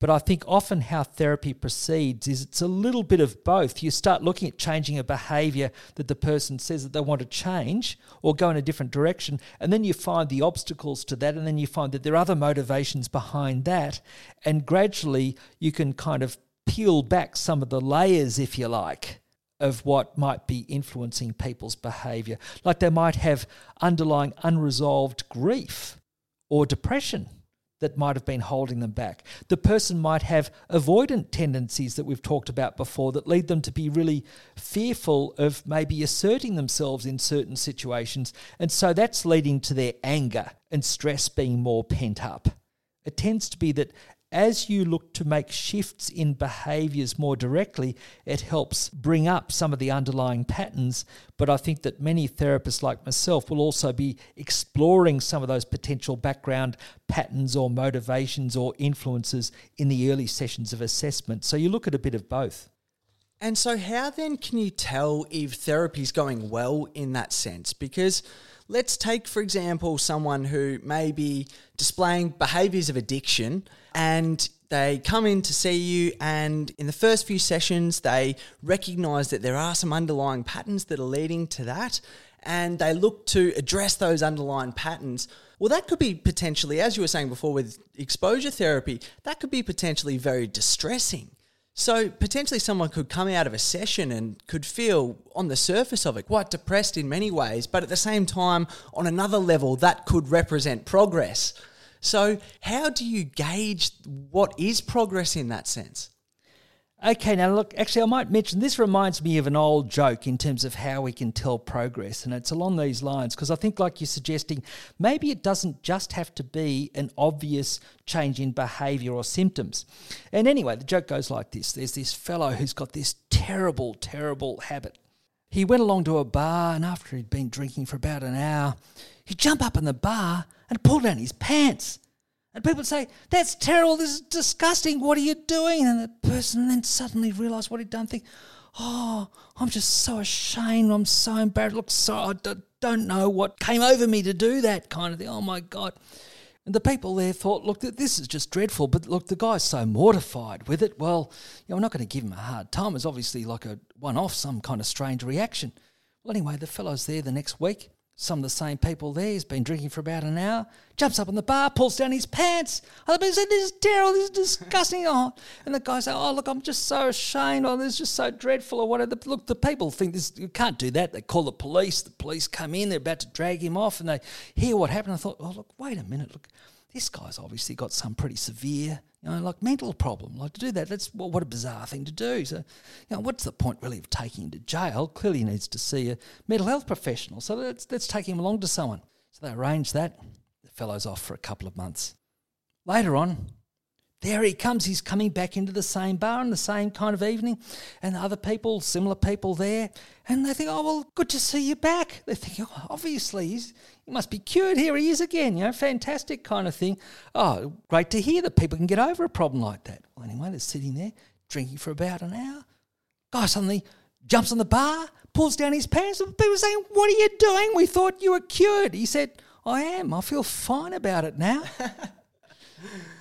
but I think often how therapy proceeds is it's a little bit of both. You start looking at changing a behavior that the person says that they want to change or go in a different direction, and then you find the obstacles to that, and then you find that there are other motivations behind that. And gradually you can kind of peel back some of the layers, if you like, of what might be influencing people's behavior. Like they might have underlying unresolved grief or depression that might have been holding them back. The person might have avoidant tendencies that we've talked about before that lead them to be really fearful of maybe asserting themselves in certain situations. And so that's leading to their anger and stress being more pent up. It tends to be that as you look to make shifts in behaviors more directly, it helps bring up some of the underlying patterns. But I think that many therapists like myself will also be exploring some of those potential background patterns or motivations or influences in the early sessions of assessment. So you look at a bit of both. And so, how then can you tell if therapy is going well in that sense? Because let's take, for example, someone who may be displaying behaviors of addiction and they come in to see you, and in the first few sessions, they recognize that there are some underlying patterns that are leading to that, and they look to address those underlying patterns. Well, that could be potentially, as you were saying before with exposure therapy, that could be potentially very distressing. So potentially someone could come out of a session and could feel on the surface of it quite depressed in many ways, but at the same time, on another level, that could represent progress. So, how do you gauge what is progress in that sense? Okay, now look, actually, I might mention this reminds me of an old joke in terms of how we can tell progress. And it's along these lines because I think, like you're suggesting, maybe it doesn't just have to be an obvious change in behavior or symptoms. And anyway, the joke goes like this there's this fellow who's got this terrible, terrible habit. He went along to a bar, and after he'd been drinking for about an hour, he'd jump up in the bar and pull down his pants. And people say, That's terrible, this is disgusting, what are you doing? And the person then suddenly realised what he'd done, think, Oh, I'm just so ashamed, I'm so embarrassed, look, so I don't know what came over me to do that kind of thing. Oh my God. And the people there thought, look, this is just dreadful, but look, the guy's so mortified with it. Well, you know, we're not going to give him a hard time. It's obviously like a one off, some kind of strange reaction. Well, anyway, the fellow's there the next week some of the same people there. He's been drinking for about an hour, jumps up on the bar, pulls down his pants. Other people say, This is terrible, this is disgusting. *laughs* Oh. And the guy say, Oh, look, I'm just so ashamed. Oh, this is just so dreadful, or whatever. Look, the people think this, you can't do that. They call the police. The police come in, they're about to drag him off, and they hear what happened. I thought, Oh, look, wait a minute. Look, this guy's obviously got some pretty severe you know, like mental problem. Like to do that, that's well, what a bizarre thing to do. So, you know, what's the point really of taking him to jail? Clearly, he needs to see a mental health professional. So let's let's take him along to someone. So they arrange that. The fellow's off for a couple of months. Later on, there he comes. He's coming back into the same bar in the same kind of evening, and other people, similar people there, and they think, "Oh well, good to see you back." They think, "Oh, obviously he's he must be cured. Here he is again." You know, fantastic kind of thing. Oh, great to hear that people can get over a problem like that. Well, anyway, they're sitting there drinking for about an hour. Guy suddenly jumps on the bar, pulls down his pants, and people saying, "What are you doing? We thought you were cured." He said, "I am. I feel fine about it now." *laughs*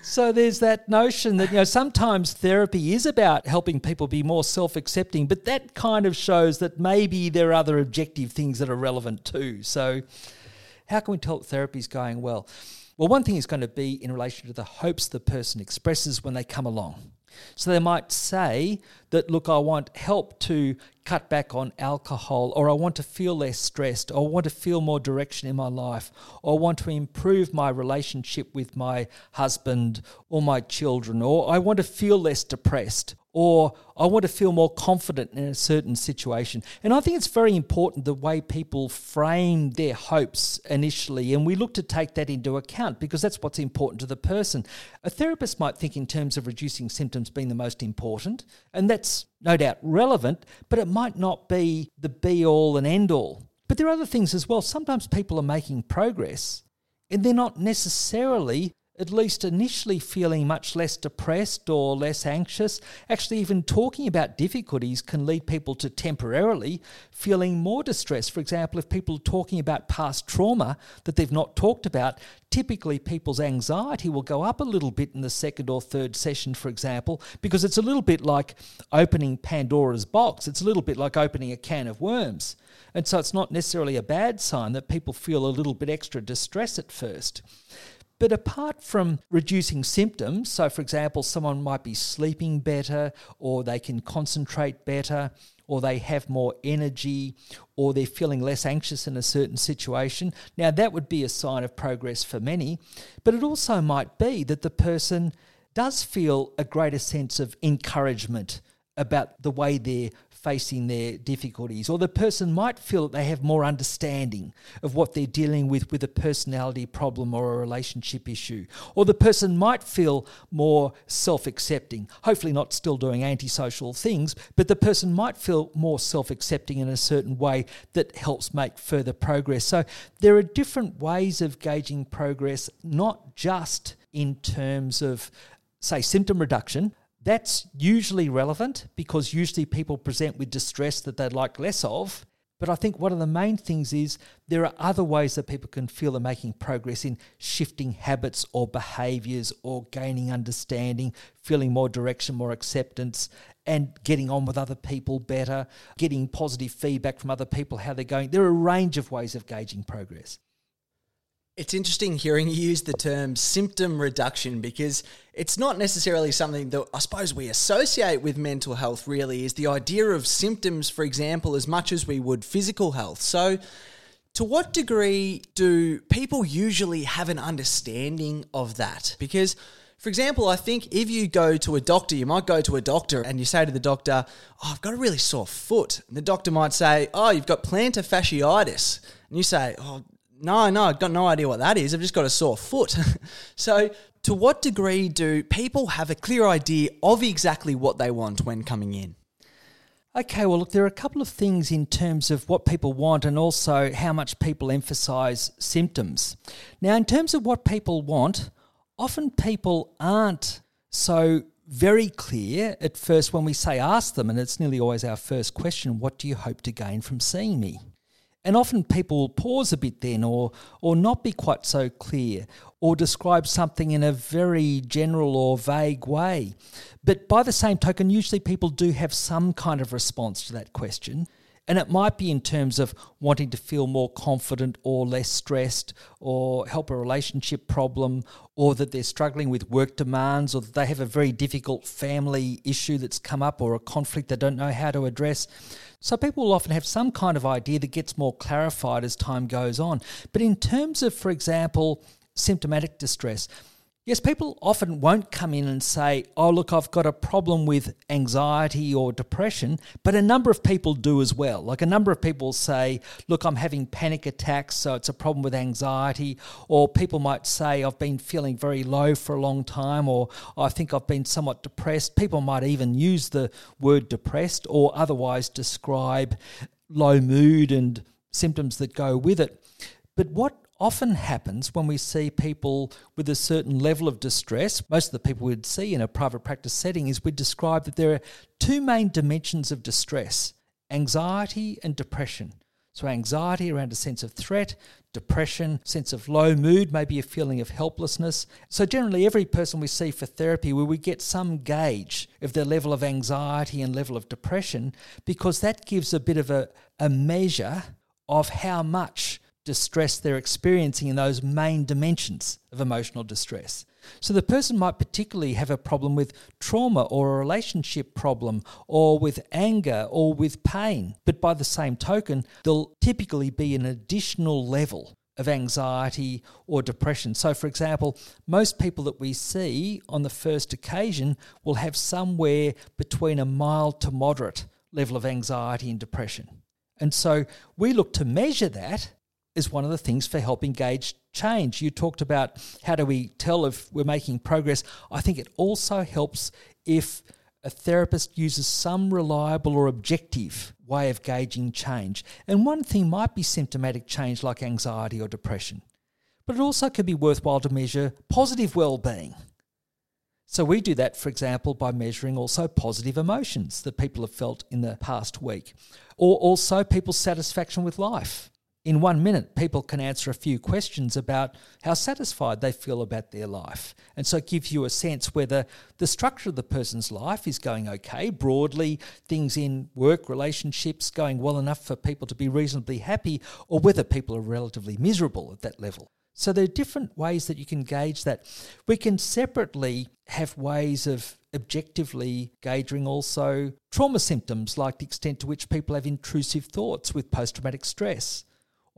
so there's that notion that you know sometimes therapy is about helping people be more self-accepting but that kind of shows that maybe there are other objective things that are relevant too so how can we tell therapy is going well? Well one thing is going to be in relation to the hopes the person expresses when they come along. So they might say that, look, I want help to cut back on alcohol, or I want to feel less stressed, or I want to feel more direction in my life, or I want to improve my relationship with my husband or my children, or I want to feel less depressed, or I want to feel more confident in a certain situation. And I think it's very important the way people frame their hopes initially, and we look to take that into account because that's what's important to the person. A therapist might think in terms of reducing symptoms being the most important, and that's no doubt relevant, but it might not be the be all and end all. But there are other things as well. Sometimes people are making progress and they're not necessarily at least initially feeling much less depressed or less anxious. Actually, even talking about difficulties can lead people to temporarily feeling more distressed. For example, if people are talking about past trauma that they've not talked about, typically people's anxiety will go up a little bit in the second or third session, for example, because it's a little bit like opening Pandora's box. It's a little bit like opening a can of worms. And so it's not necessarily a bad sign that people feel a little bit extra distress at first. But apart from reducing symptoms, so for example, someone might be sleeping better, or they can concentrate better, or they have more energy, or they're feeling less anxious in a certain situation. Now, that would be a sign of progress for many, but it also might be that the person does feel a greater sense of encouragement about the way they're facing their difficulties, or the person might feel that they have more understanding of what they're dealing with with a personality problem or a relationship issue, or the person might feel more self accepting, hopefully not still doing antisocial things, but the person might feel more self accepting in a certain way that helps make further progress. So there are different ways of gauging progress, not just in terms of say symptom reduction, that's usually relevant because usually people present with distress that they'd like less of. But I think one of the main things is there are other ways that people can feel they're making progress in shifting habits or behaviors or gaining understanding, feeling more direction, more acceptance, and getting on with other people better, getting positive feedback from other people, how they're going. There are a range of ways of gauging progress. It's interesting hearing you use the term symptom reduction because it's not necessarily something that I suppose we associate with mental health, really, is the idea of symptoms, for example, as much as we would physical health. So, to what degree do people usually have an understanding of that? Because for example, I think if you go to a doctor, you might go to a doctor and you say to the doctor, Oh, I've got a really sore foot. And the doctor might say, Oh, you've got plantar fasciitis. And you say, Oh, no, no, I've got no idea what that is. I've just got a sore foot. *laughs* so, to what degree do people have a clear idea of exactly what they want when coming in? Okay, well, look, there are a couple of things in terms of what people want and also how much people emphasize symptoms. Now, in terms of what people want, often people aren't so very clear at first when we say ask them, and it's nearly always our first question what do you hope to gain from seeing me? And often people will pause a bit then or, or not be quite so clear or describe something in a very general or vague way. But by the same token, usually people do have some kind of response to that question. And it might be in terms of wanting to feel more confident or less stressed, or help a relationship problem, or that they're struggling with work demands, or that they have a very difficult family issue that's come up, or a conflict they don't know how to address. So people will often have some kind of idea that gets more clarified as time goes on. But in terms of, for example, symptomatic distress, Yes, people often won't come in and say, Oh, look, I've got a problem with anxiety or depression, but a number of people do as well. Like a number of people say, Look, I'm having panic attacks, so it's a problem with anxiety. Or people might say, I've been feeling very low for a long time, or I think I've been somewhat depressed. People might even use the word depressed or otherwise describe low mood and symptoms that go with it. But what often happens when we see people with a certain level of distress. Most of the people we'd see in a private practice setting is we'd describe that there are two main dimensions of distress anxiety and depression. So, anxiety around a sense of threat, depression, sense of low mood, maybe a feeling of helplessness. So, generally, every person we see for therapy, where we get some gauge of their level of anxiety and level of depression, because that gives a bit of a, a measure of how much distress they're experiencing in those main dimensions of emotional distress. So the person might particularly have a problem with trauma or a relationship problem or with anger or with pain. But by the same token, there'll typically be an additional level of anxiety or depression. So, for example, most people that we see on the first occasion will have somewhere between a mild to moderate level of anxiety and depression. And so we look to measure that is one of the things for helping gauge change. You talked about how do we tell if we're making progress. I think it also helps if a therapist uses some reliable or objective way of gauging change. And one thing might be symptomatic change like anxiety or depression, but it also can be worthwhile to measure positive well-being. So we do that, for example, by measuring also positive emotions that people have felt in the past week, or also people's satisfaction with life in one minute, people can answer a few questions about how satisfied they feel about their life. And so it gives you a sense whether the structure of the person's life is going okay, broadly, things in work, relationships going well enough for people to be reasonably happy, or whether people are relatively miserable at that level. So there are different ways that you can gauge that. We can separately have ways of objectively gauging also trauma symptoms, like the extent to which people have intrusive thoughts with post traumatic stress,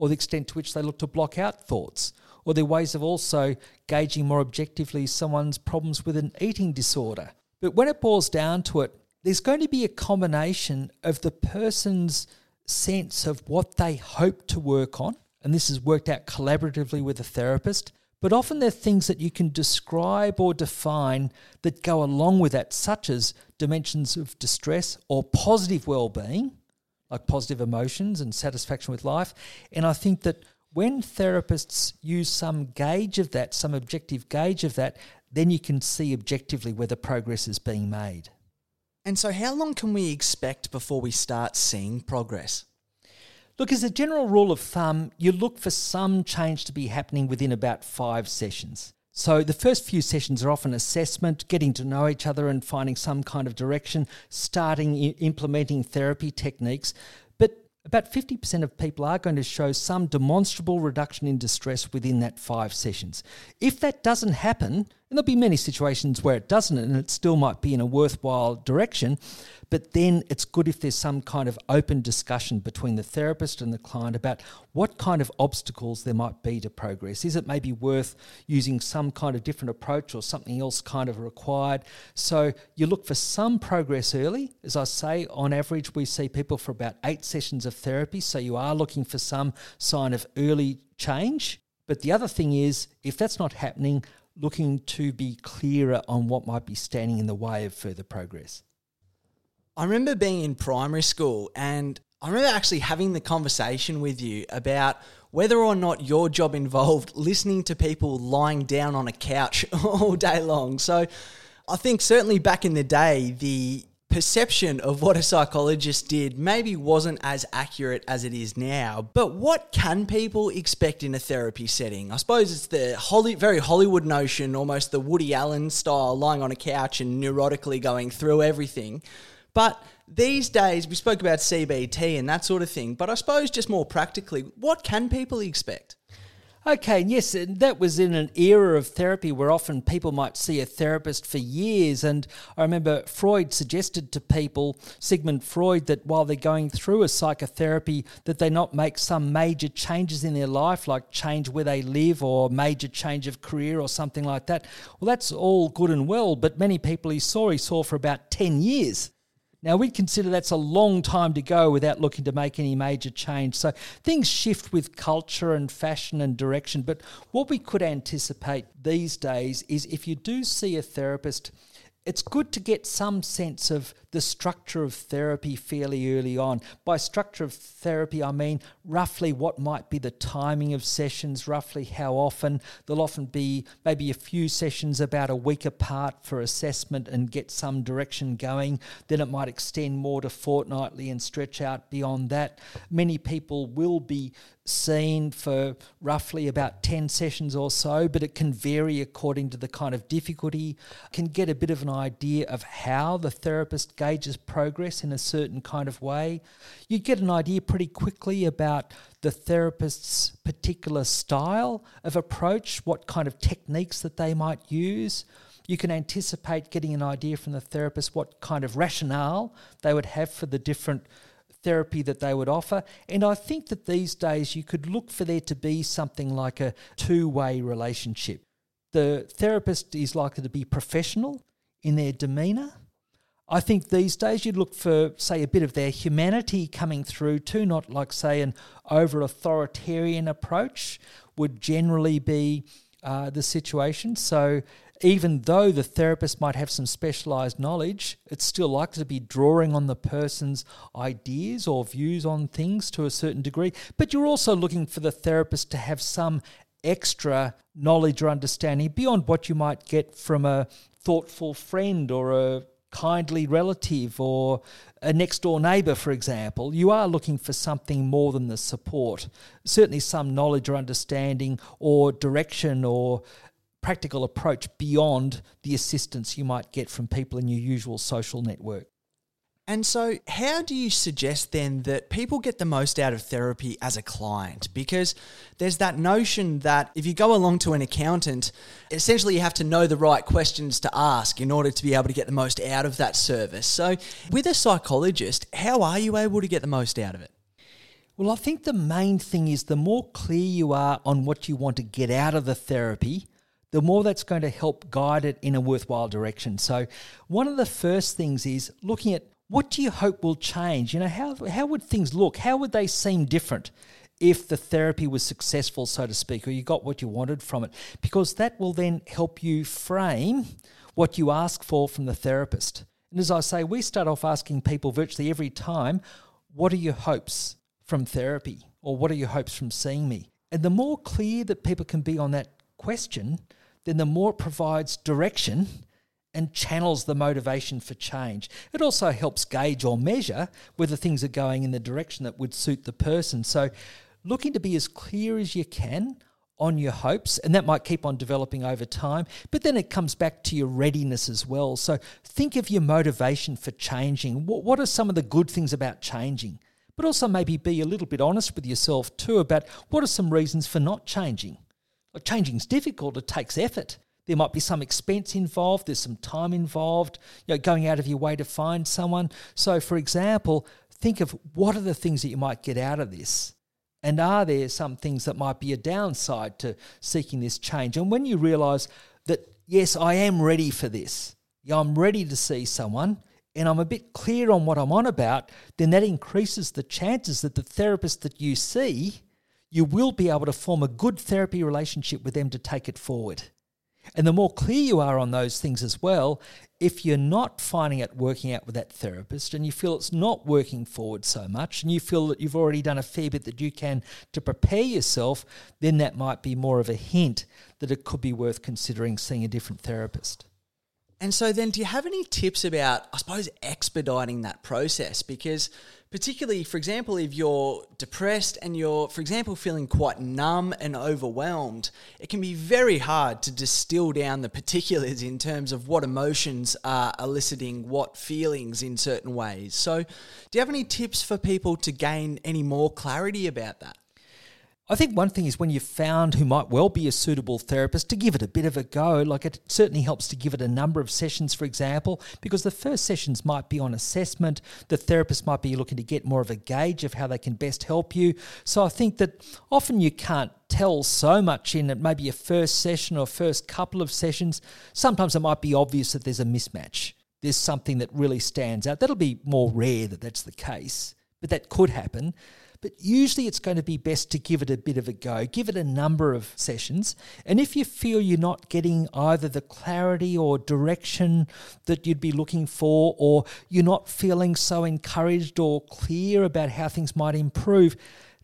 or the extent to which they look to block out thoughts, or their ways of also gauging more objectively someone's problems with an eating disorder. But when it boils down to it, there's going to be a combination of the person's sense of what they hope to work on and this is worked out collaboratively with a therapist. But often there are things that you can describe or define that go along with that, such as dimensions of distress or positive well-being, like positive emotions and satisfaction with life. And I think that when therapists use some gauge of that, some objective gauge of that, then you can see objectively whether progress is being made. And so, how long can we expect before we start seeing progress? Look, as a general rule of thumb, you look for some change to be happening within about five sessions. So the first few sessions are often assessment, getting to know each other and finding some kind of direction, starting implementing therapy techniques. But about 50% of people are going to show some demonstrable reduction in distress within that five sessions. If that doesn't happen, and there'll be many situations where it doesn't, and it still might be in a worthwhile direction, but then it's good if there's some kind of open discussion between the therapist and the client about what kind of obstacles there might be to progress. Is it maybe worth using some kind of different approach or something else kind of required? So you look for some progress early. As I say, on average, we see people for about eight sessions of therapy. So you are looking for some sign of early change. But the other thing is, if that's not happening, looking to be clearer on what might be standing in the way of further progress. I remember being in primary school and I remember actually having the conversation with you about whether or not your job involved listening to people lying down on a couch *laughs* all day long. So I think certainly back in the day, the perception of what a psychologist did maybe wasn't as accurate as it is now. But what can people expect in a therapy setting? I suppose it's the Holly, very Hollywood notion, almost the Woody Allen style, lying on a couch and neurotically going through everything. But these days, we spoke about CBT and that sort of thing, but I suppose just more practically, what can people expect? Okay, and yes, and that was in an era of therapy where often people might see a therapist for years. And I remember Freud suggested to people, Sigmund Freud, that while they're going through a psychotherapy, that they not make some major changes in their life, like change where they live or major change of career or something like that. Well, that's all good and well, but many people he saw, he saw for about 10 years. Now, we'd consider that's a long time to go without looking to make any major change. So things shift with culture and fashion and direction. But what we could anticipate these days is if you do see a therapist, it's good to get some sense of the structure of therapy fairly early on. By structure of therapy, I mean roughly what might be the timing of sessions, roughly how often. There'll often be maybe a few sessions about a week apart for assessment and get some direction going. Then it might extend more to fortnightly and stretch out beyond that. Many people will be seen for roughly about 10 sessions or so, but it can vary according to the kind of difficulty. Can get a bit of an idea of how the therapist gauges progress in a certain kind of way. You get an idea pretty quickly about the therapist's particular style of approach, what kind of techniques that they might use. You can anticipate getting an idea from the therapist what kind of rationale they would have for the different therapy that they would offer. And I think that these days you could look for there to be something like a two way relationship. The therapist is likely to be professional in their demeanour I think these days you'd look for, say, a bit of their humanity coming through too, not like, say, an over authoritarian approach would generally be uh, the situation. So even though the therapist might have some specialized knowledge, it's still likely to be drawing on the person's ideas or views on things to a certain degree. But you're also looking for the therapist to have some extra knowledge or understanding beyond what you might get from a thoughtful friend or a kindly relative or a next door neighbour, for example, you are looking for something more than the support. Certainly, some knowledge or understanding or direction or practical approach beyond the assistance you might get from people in your usual social network. And so, how do you suggest then that people get the most out of therapy as a client? Because there's that notion that if you go along to an accountant, essentially you have to know the right questions to ask in order to be able to get the most out of that service. So, with a psychologist, how are you able to get the most out of it? Well, I think the main thing is the more clear you are on what you want to get out of the therapy, the more that's going to help guide it in a worthwhile direction. So, one of the first things is looking at what do you hope will change? You know, how, how would things look? How would they seem different if the therapy was successful, so to speak, or you got what you wanted from it? Because that will then help you frame what you ask for from the therapist. And as I say, we start off asking people virtually every time, what are your hopes from therapy? Or what are your hopes from seeing me? And the more clear that people can be on that question, then the more it provides direction and channels the motivation for change. It also helps gauge or measure whether things are going in the direction that would suit the person. So, looking to be as clear as you can on your hopes, and that might keep on developing over time, but then it comes back to your readiness as well. So, think of your motivation for changing. What are some of the good things about changing? But also, maybe be a little bit honest with yourself too about what are some reasons for not changing. Like changing is difficult, it takes effort. There might be some expense involved, there's some time involved, you know, going out of your way to find someone. So, for example, think of what are the things that you might get out of this? And are there some things that might be a downside to seeking this change? And when you realize that, yes, I am ready for this, yeah, I'm ready to see someone, and I'm a bit clear on what I'm on about, then that increases the chances that the therapist that you see, you will be able to form a good therapy relationship with them to take it forward. And the more clear you are on those things as well, if you're not finding it working out with that therapist and you feel it's not working forward so much and you feel that you've already done a fair bit that you can to prepare yourself, then that might be more of a hint that it could be worth considering seeing a different therapist. And so, then, do you have any tips about, I suppose, expediting that process? Because, particularly, for example, if you're depressed and you're, for example, feeling quite numb and overwhelmed, it can be very hard to distill down the particulars in terms of what emotions are eliciting what feelings in certain ways. So, do you have any tips for people to gain any more clarity about that? I think one thing is when you've found who might well be a suitable therapist to give it a bit of a go. Like it certainly helps to give it a number of sessions, for example, because the first sessions might be on assessment. The therapist might be looking to get more of a gauge of how they can best help you. So I think that often you can't tell so much in it, maybe a first session or first couple of sessions. Sometimes it might be obvious that there's a mismatch. There's something that really stands out. That'll be more rare that that's the case, but that could happen. But usually it's going to be best to give it a bit of a go, give it a number of sessions. And if you feel you're not getting either the clarity or direction that you'd be looking for, or you're not feeling so encouraged or clear about how things might improve,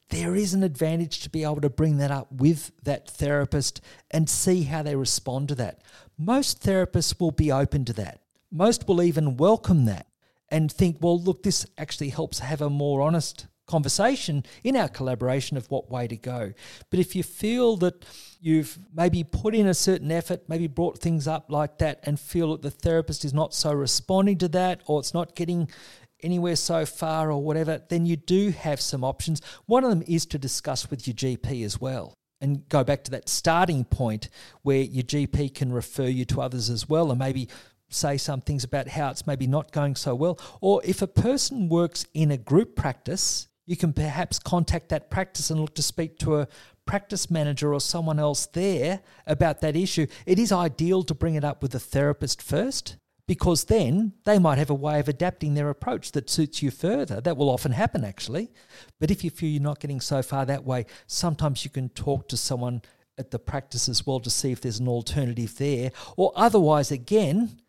there is an advantage to be able to bring that up with that therapist and see how they respond to that. Most therapists will be open to that. Most will even welcome that and think, well, look, this actually helps have a more honest conversation in our collaboration of what way to go. But if you feel that you've maybe put in a certain effort, maybe brought things up like that, and feel that the therapist is not so responding to that or it's not getting anywhere so far or whatever, then you do have some options. One of them is to discuss with your GP as well. And go back to that starting point where your GP can refer you to others as well, and maybe say some things about how it's maybe not going so well. Or if a person works in a group practice, you can perhaps contact that practice and look to speak to a practice manager or someone else there about that issue. It is ideal to bring it up with a therapist first because then they might have a way of adapting their approach that suits you further. That will often happen actually. But if you feel you're not getting so far that way, sometimes you can talk to someone at the practice as well to see if there's an alternative there. Or otherwise, again,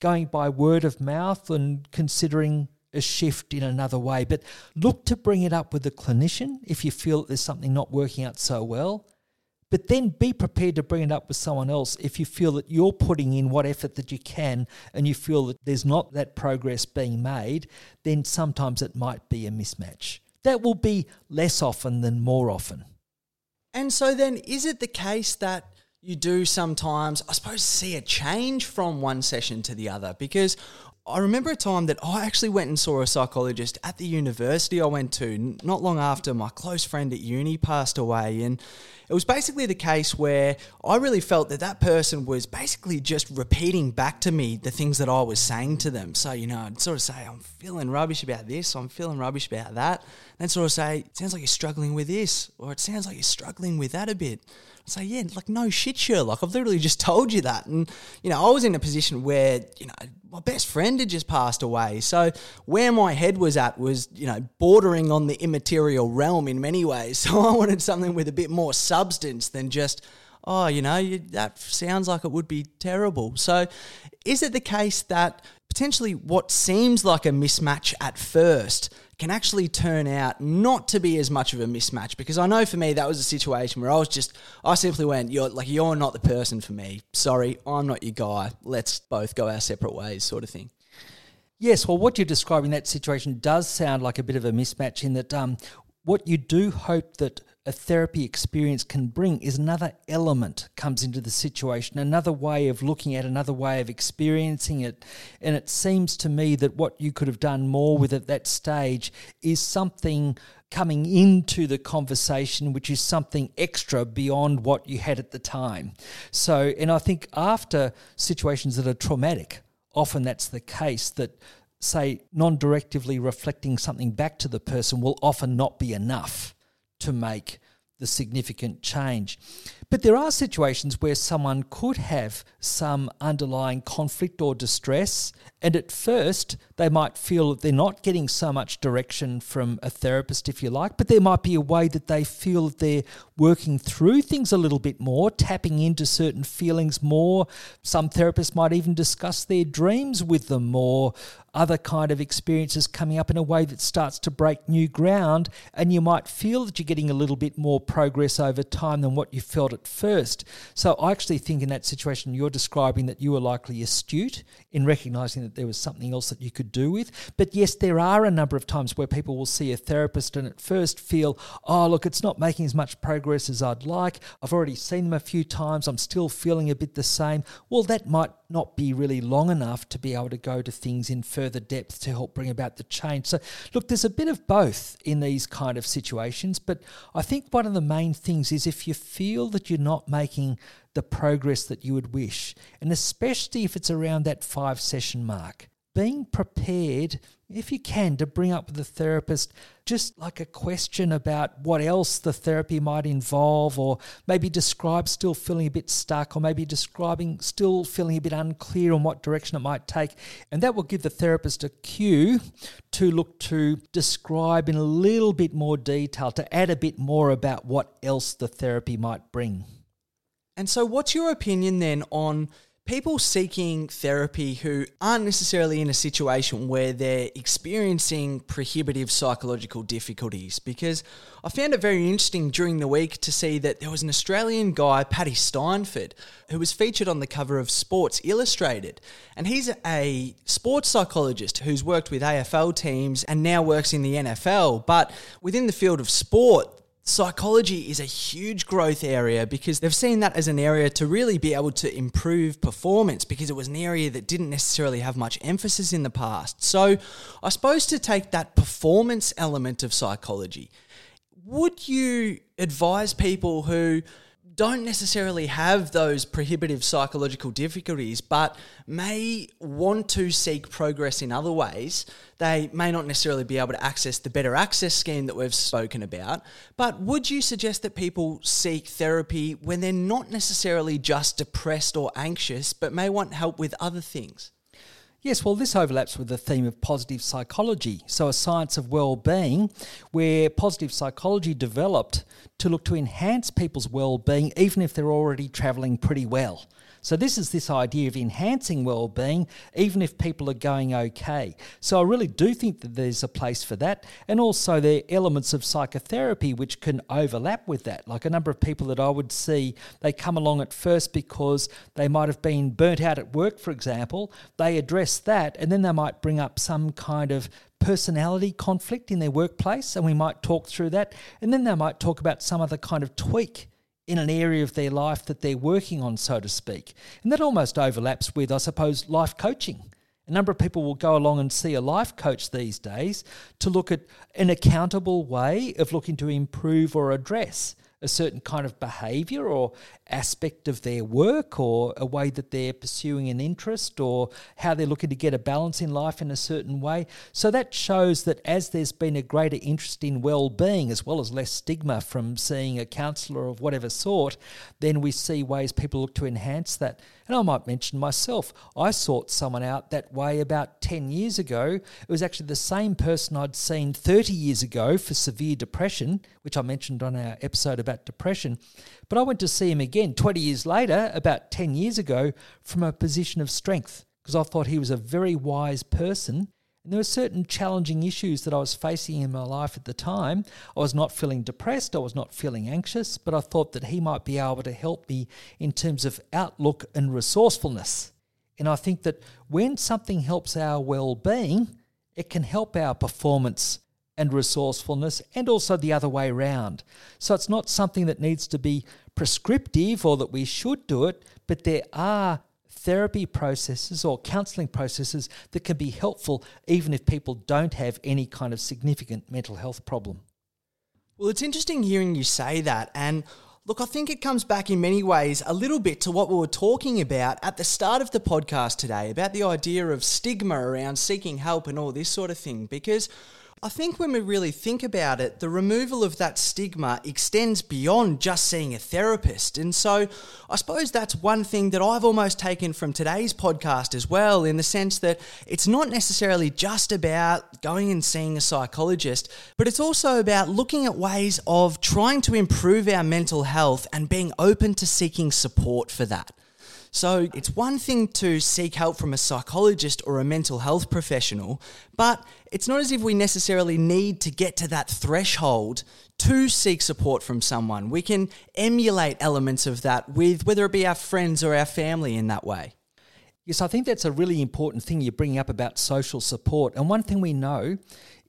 going by word of mouth and considering a shift in another way. But look to bring it up with the clinician if you feel that there's something not working out so well. But then be prepared to bring it up with someone else if you feel that you're putting in what effort that you can and you feel that there's not that progress being made, then sometimes it might be a mismatch. That will be less often than more often. And so then, is it the case that you do sometimes, I suppose, see a change from one session to the other? Because I remember a time that I actually went and saw a psychologist at the university I went to, not long after my close friend at uni passed away. And it was basically the case where I really felt that that person was basically just repeating back to me the things that I was saying to them. So, you know, I'd sort of say, I'm feeling rubbish about this, I'm feeling rubbish about that. Then sort of say, it sounds like you're struggling with this, or it sounds like you're struggling with that a bit. I'd say, yeah, like no shit, Sherlock. I've literally just told you that. And, you know, I was in a position where, you know, my best friend had just passed away. So where my head was at was, you know, bordering on the immaterial realm in many ways. *laughs* So I wanted something with a bit more substance than just, oh, you know, you, that sounds like it would be terrible. So is it the case that potentially what seems like a mismatch at first can actually turn out not to be as much of a mismatch because I know for me that was a situation where I was just I simply went you're like you're not the person for me. Sorry I'm not your guy. Let's both go our separate ways sort of thing. Yes, well, what you're describing that situation does sound like a bit of a mismatch in that um, what you do hope that a therapy experience can bring is another element comes into the situation, another way of looking at, another way of experiencing it. And it seems to me that what you could have done more with at that stage is something coming into the conversation, which is something extra beyond what you had at the time. So, and I think after situations that are traumatic, often that's the case that say non directively reflecting something back to the person will often not be enough to make the significant change. But there are situations where someone could have some underlying conflict or distress, and at first they might feel that they're not getting so much direction from a therapist, if you like, but there might be a way that they feel that they're working through things a little bit more, tapping into certain feelings more. Some therapists might even discuss their dreams with them more other kind of experiences coming up in a way that starts to break new ground and you might feel that you're getting a little bit more progress over time than what you felt at first. So i actually think in that situation you're describing that you were likely astute in recognizing that there was something else that you could do with. But yes there are a number of times where people will see a therapist and at first feel oh look it's not making as much progress as i'd like. I've already seen them a few times. I'm still feeling a bit the same. Well that might not be really long enough to be able to go to things in further depth to help bring about the change. So, look, there's a bit of both in these kind of situations, but I think one of the main things is if you feel that you're not making the progress that you would wish, and especially if it's around that five session mark, being prepared, if you can, to bring up with the therapist just like a question about what else the therapy might involve, or maybe describe still feeling a bit stuck, or maybe describing still feeling a bit unclear on what direction it might take. And that will give the therapist a cue to look to describe in a little bit more detail, to add a bit more about what else the therapy might bring. And so, what's your opinion then on people seeking therapy who aren't necessarily in a situation where they're experiencing prohibitive psychological difficulties because I found it very interesting during the week to see that there was an Australian guy, Paddy Steinfort, who was featured on the cover of Sports Illustrated. And he's a sports psychologist who's worked with AFL teams and now works in the NFL. But within the field of sport, psychology is a huge growth area because they've seen that as an area to really be able to improve performance because it was an area that didn't necessarily have much emphasis in the past. So, I suppose to take that performance element of psychology, would you advise people who don't necessarily have those prohibitive psychological difficulties, but may want to seek progress in other ways. They may not necessarily be able to access the better access scheme that we've spoken about. But would you suggest that people seek therapy when they're not necessarily just depressed or anxious, but may want help with other things? Yes, well, this overlaps with the theme of positive psychology. So, a science of well being, where positive psychology developed to look to enhance people's well being, even if they're already travelling pretty well. So, this is this idea of enhancing well-being, even if people are going okay. So, I really do think that there's a place for that, and also there are elements of psychotherapy which can overlap with that. Like a number of people that I would see, they come along at first because they might have been burnt out at work, for example. They address that, and then they might bring up some kind of personality conflict in their workplace, and we might talk through that. And then they might talk about some other kind of tweak in an area of their life that they're working on, so to speak. And that almost overlaps with, I suppose, life coaching A number of people will go along and see a life coach these days to look at an accountable way of looking to improve or address a certain kind of behavior or aspect of their work or a way that they're pursuing an interest or how they're looking to get a balance in life in a certain way. So that shows that as there's been a greater interest in well-being as well as less stigma from seeing a counsellor of whatever sort, then we see ways people look to enhance that. And I might mention myself, I sought someone out that way about 10 years ago. It was actually the same person I'd seen 30 years ago for severe depression, which I mentioned on our episode about depression. But I went to see him again 20 years later, about 10 years ago, from a position of strength because I thought he was a very wise person. And there were certain challenging issues that I was facing in my life at the time. I was not feeling depressed, I was not feeling anxious, but I thought that he might be able to help me in terms of outlook and resourcefulness. And I think that when something helps our well being, it can help our performance and resourcefulness, and also the other way around. So it's not something that needs to be prescriptive or that we should do it, but there are therapy processes or counseling processes that can be helpful even if people don't have any kind of significant mental health problem. Well, it's interesting hearing you say that. And look, I think it comes back in many ways a little bit to what we were talking about at the start of the podcast today about the idea of stigma around seeking help and all this sort of thing. Because I think when we really think about it, the removal of that stigma extends beyond just seeing a therapist. And so I suppose that's one thing that I've almost taken from today's podcast as well, in the sense that it's not necessarily just about going and seeing a psychologist, but it's also about looking at ways of trying to improve our mental health and being open to seeking support for that. So it's one thing to seek help from a psychologist or a mental health professional, but it's not as if we necessarily need to get to that threshold to seek support from someone. We can emulate elements of that with whether it be our friends or our family in that way. Yes, I think that's a really important thing you're bringing up about social support. And one thing we know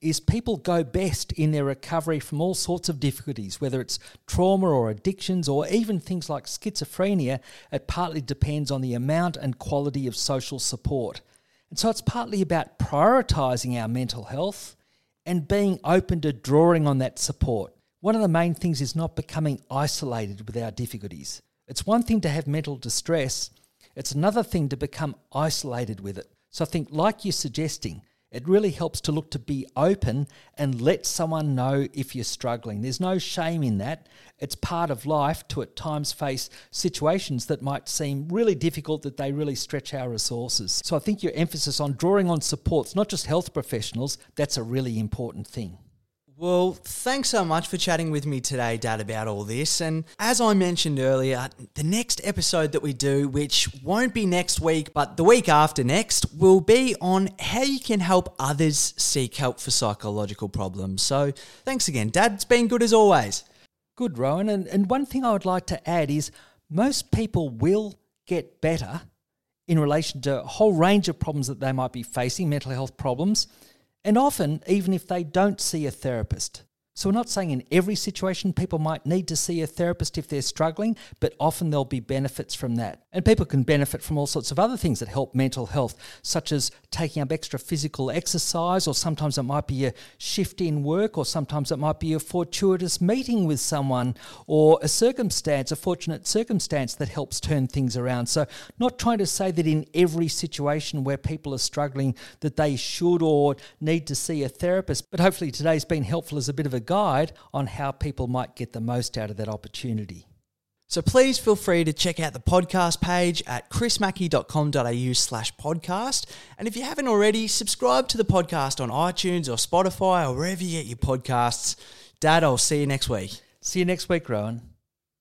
is people go best in their recovery from all sorts of difficulties, whether it's trauma or addictions or even things like schizophrenia. It partly depends on the amount and quality of social support. And so it's partly about prioritizing our mental health and being open to drawing on that support. One of the main things is not becoming isolated with our difficulties. It's one thing to have mental distress, it's another thing to become isolated with it. So I think, like you're suggesting, it really helps to look to be open and let someone know if you're struggling. There's no shame in that. It's part of life to at times face situations that might seem really difficult, that they really stretch our resources. So I think your emphasis on drawing on supports, not just health professionals, that's a really important thing. Well, thanks so much for chatting with me today, Dad, about all this. And as I mentioned earlier, the next episode that we do, which won't be next week, but the week after next, will be on how you can help others seek help for psychological problems. So thanks again, Dad. It's been good as always. Good, Rowan. And, and one thing I would like to add is most people will get better in relation to a whole range of problems that they might be facing, mental health problems and often even if they don't see a therapist. So, we're not saying in every situation people might need to see a therapist if they're struggling, but often there'll be benefits from that. And people can benefit from all sorts of other things that help mental health, such as taking up extra physical exercise, or sometimes it might be a shift in work, or sometimes it might be a fortuitous meeting with someone, or a circumstance, a fortunate circumstance that helps turn things around. So, not trying to say that in every situation where people are struggling that they should or need to see a therapist, but hopefully today's been helpful as a bit of a guide on how people might get the most out of that opportunity. So please feel free to check out the podcast page at chrismackey.com.au slash podcast. And if you haven't already, subscribe to the podcast on iTunes or Spotify or wherever you get your podcasts. Dad, I'll see you next week. See you next week, Rowan.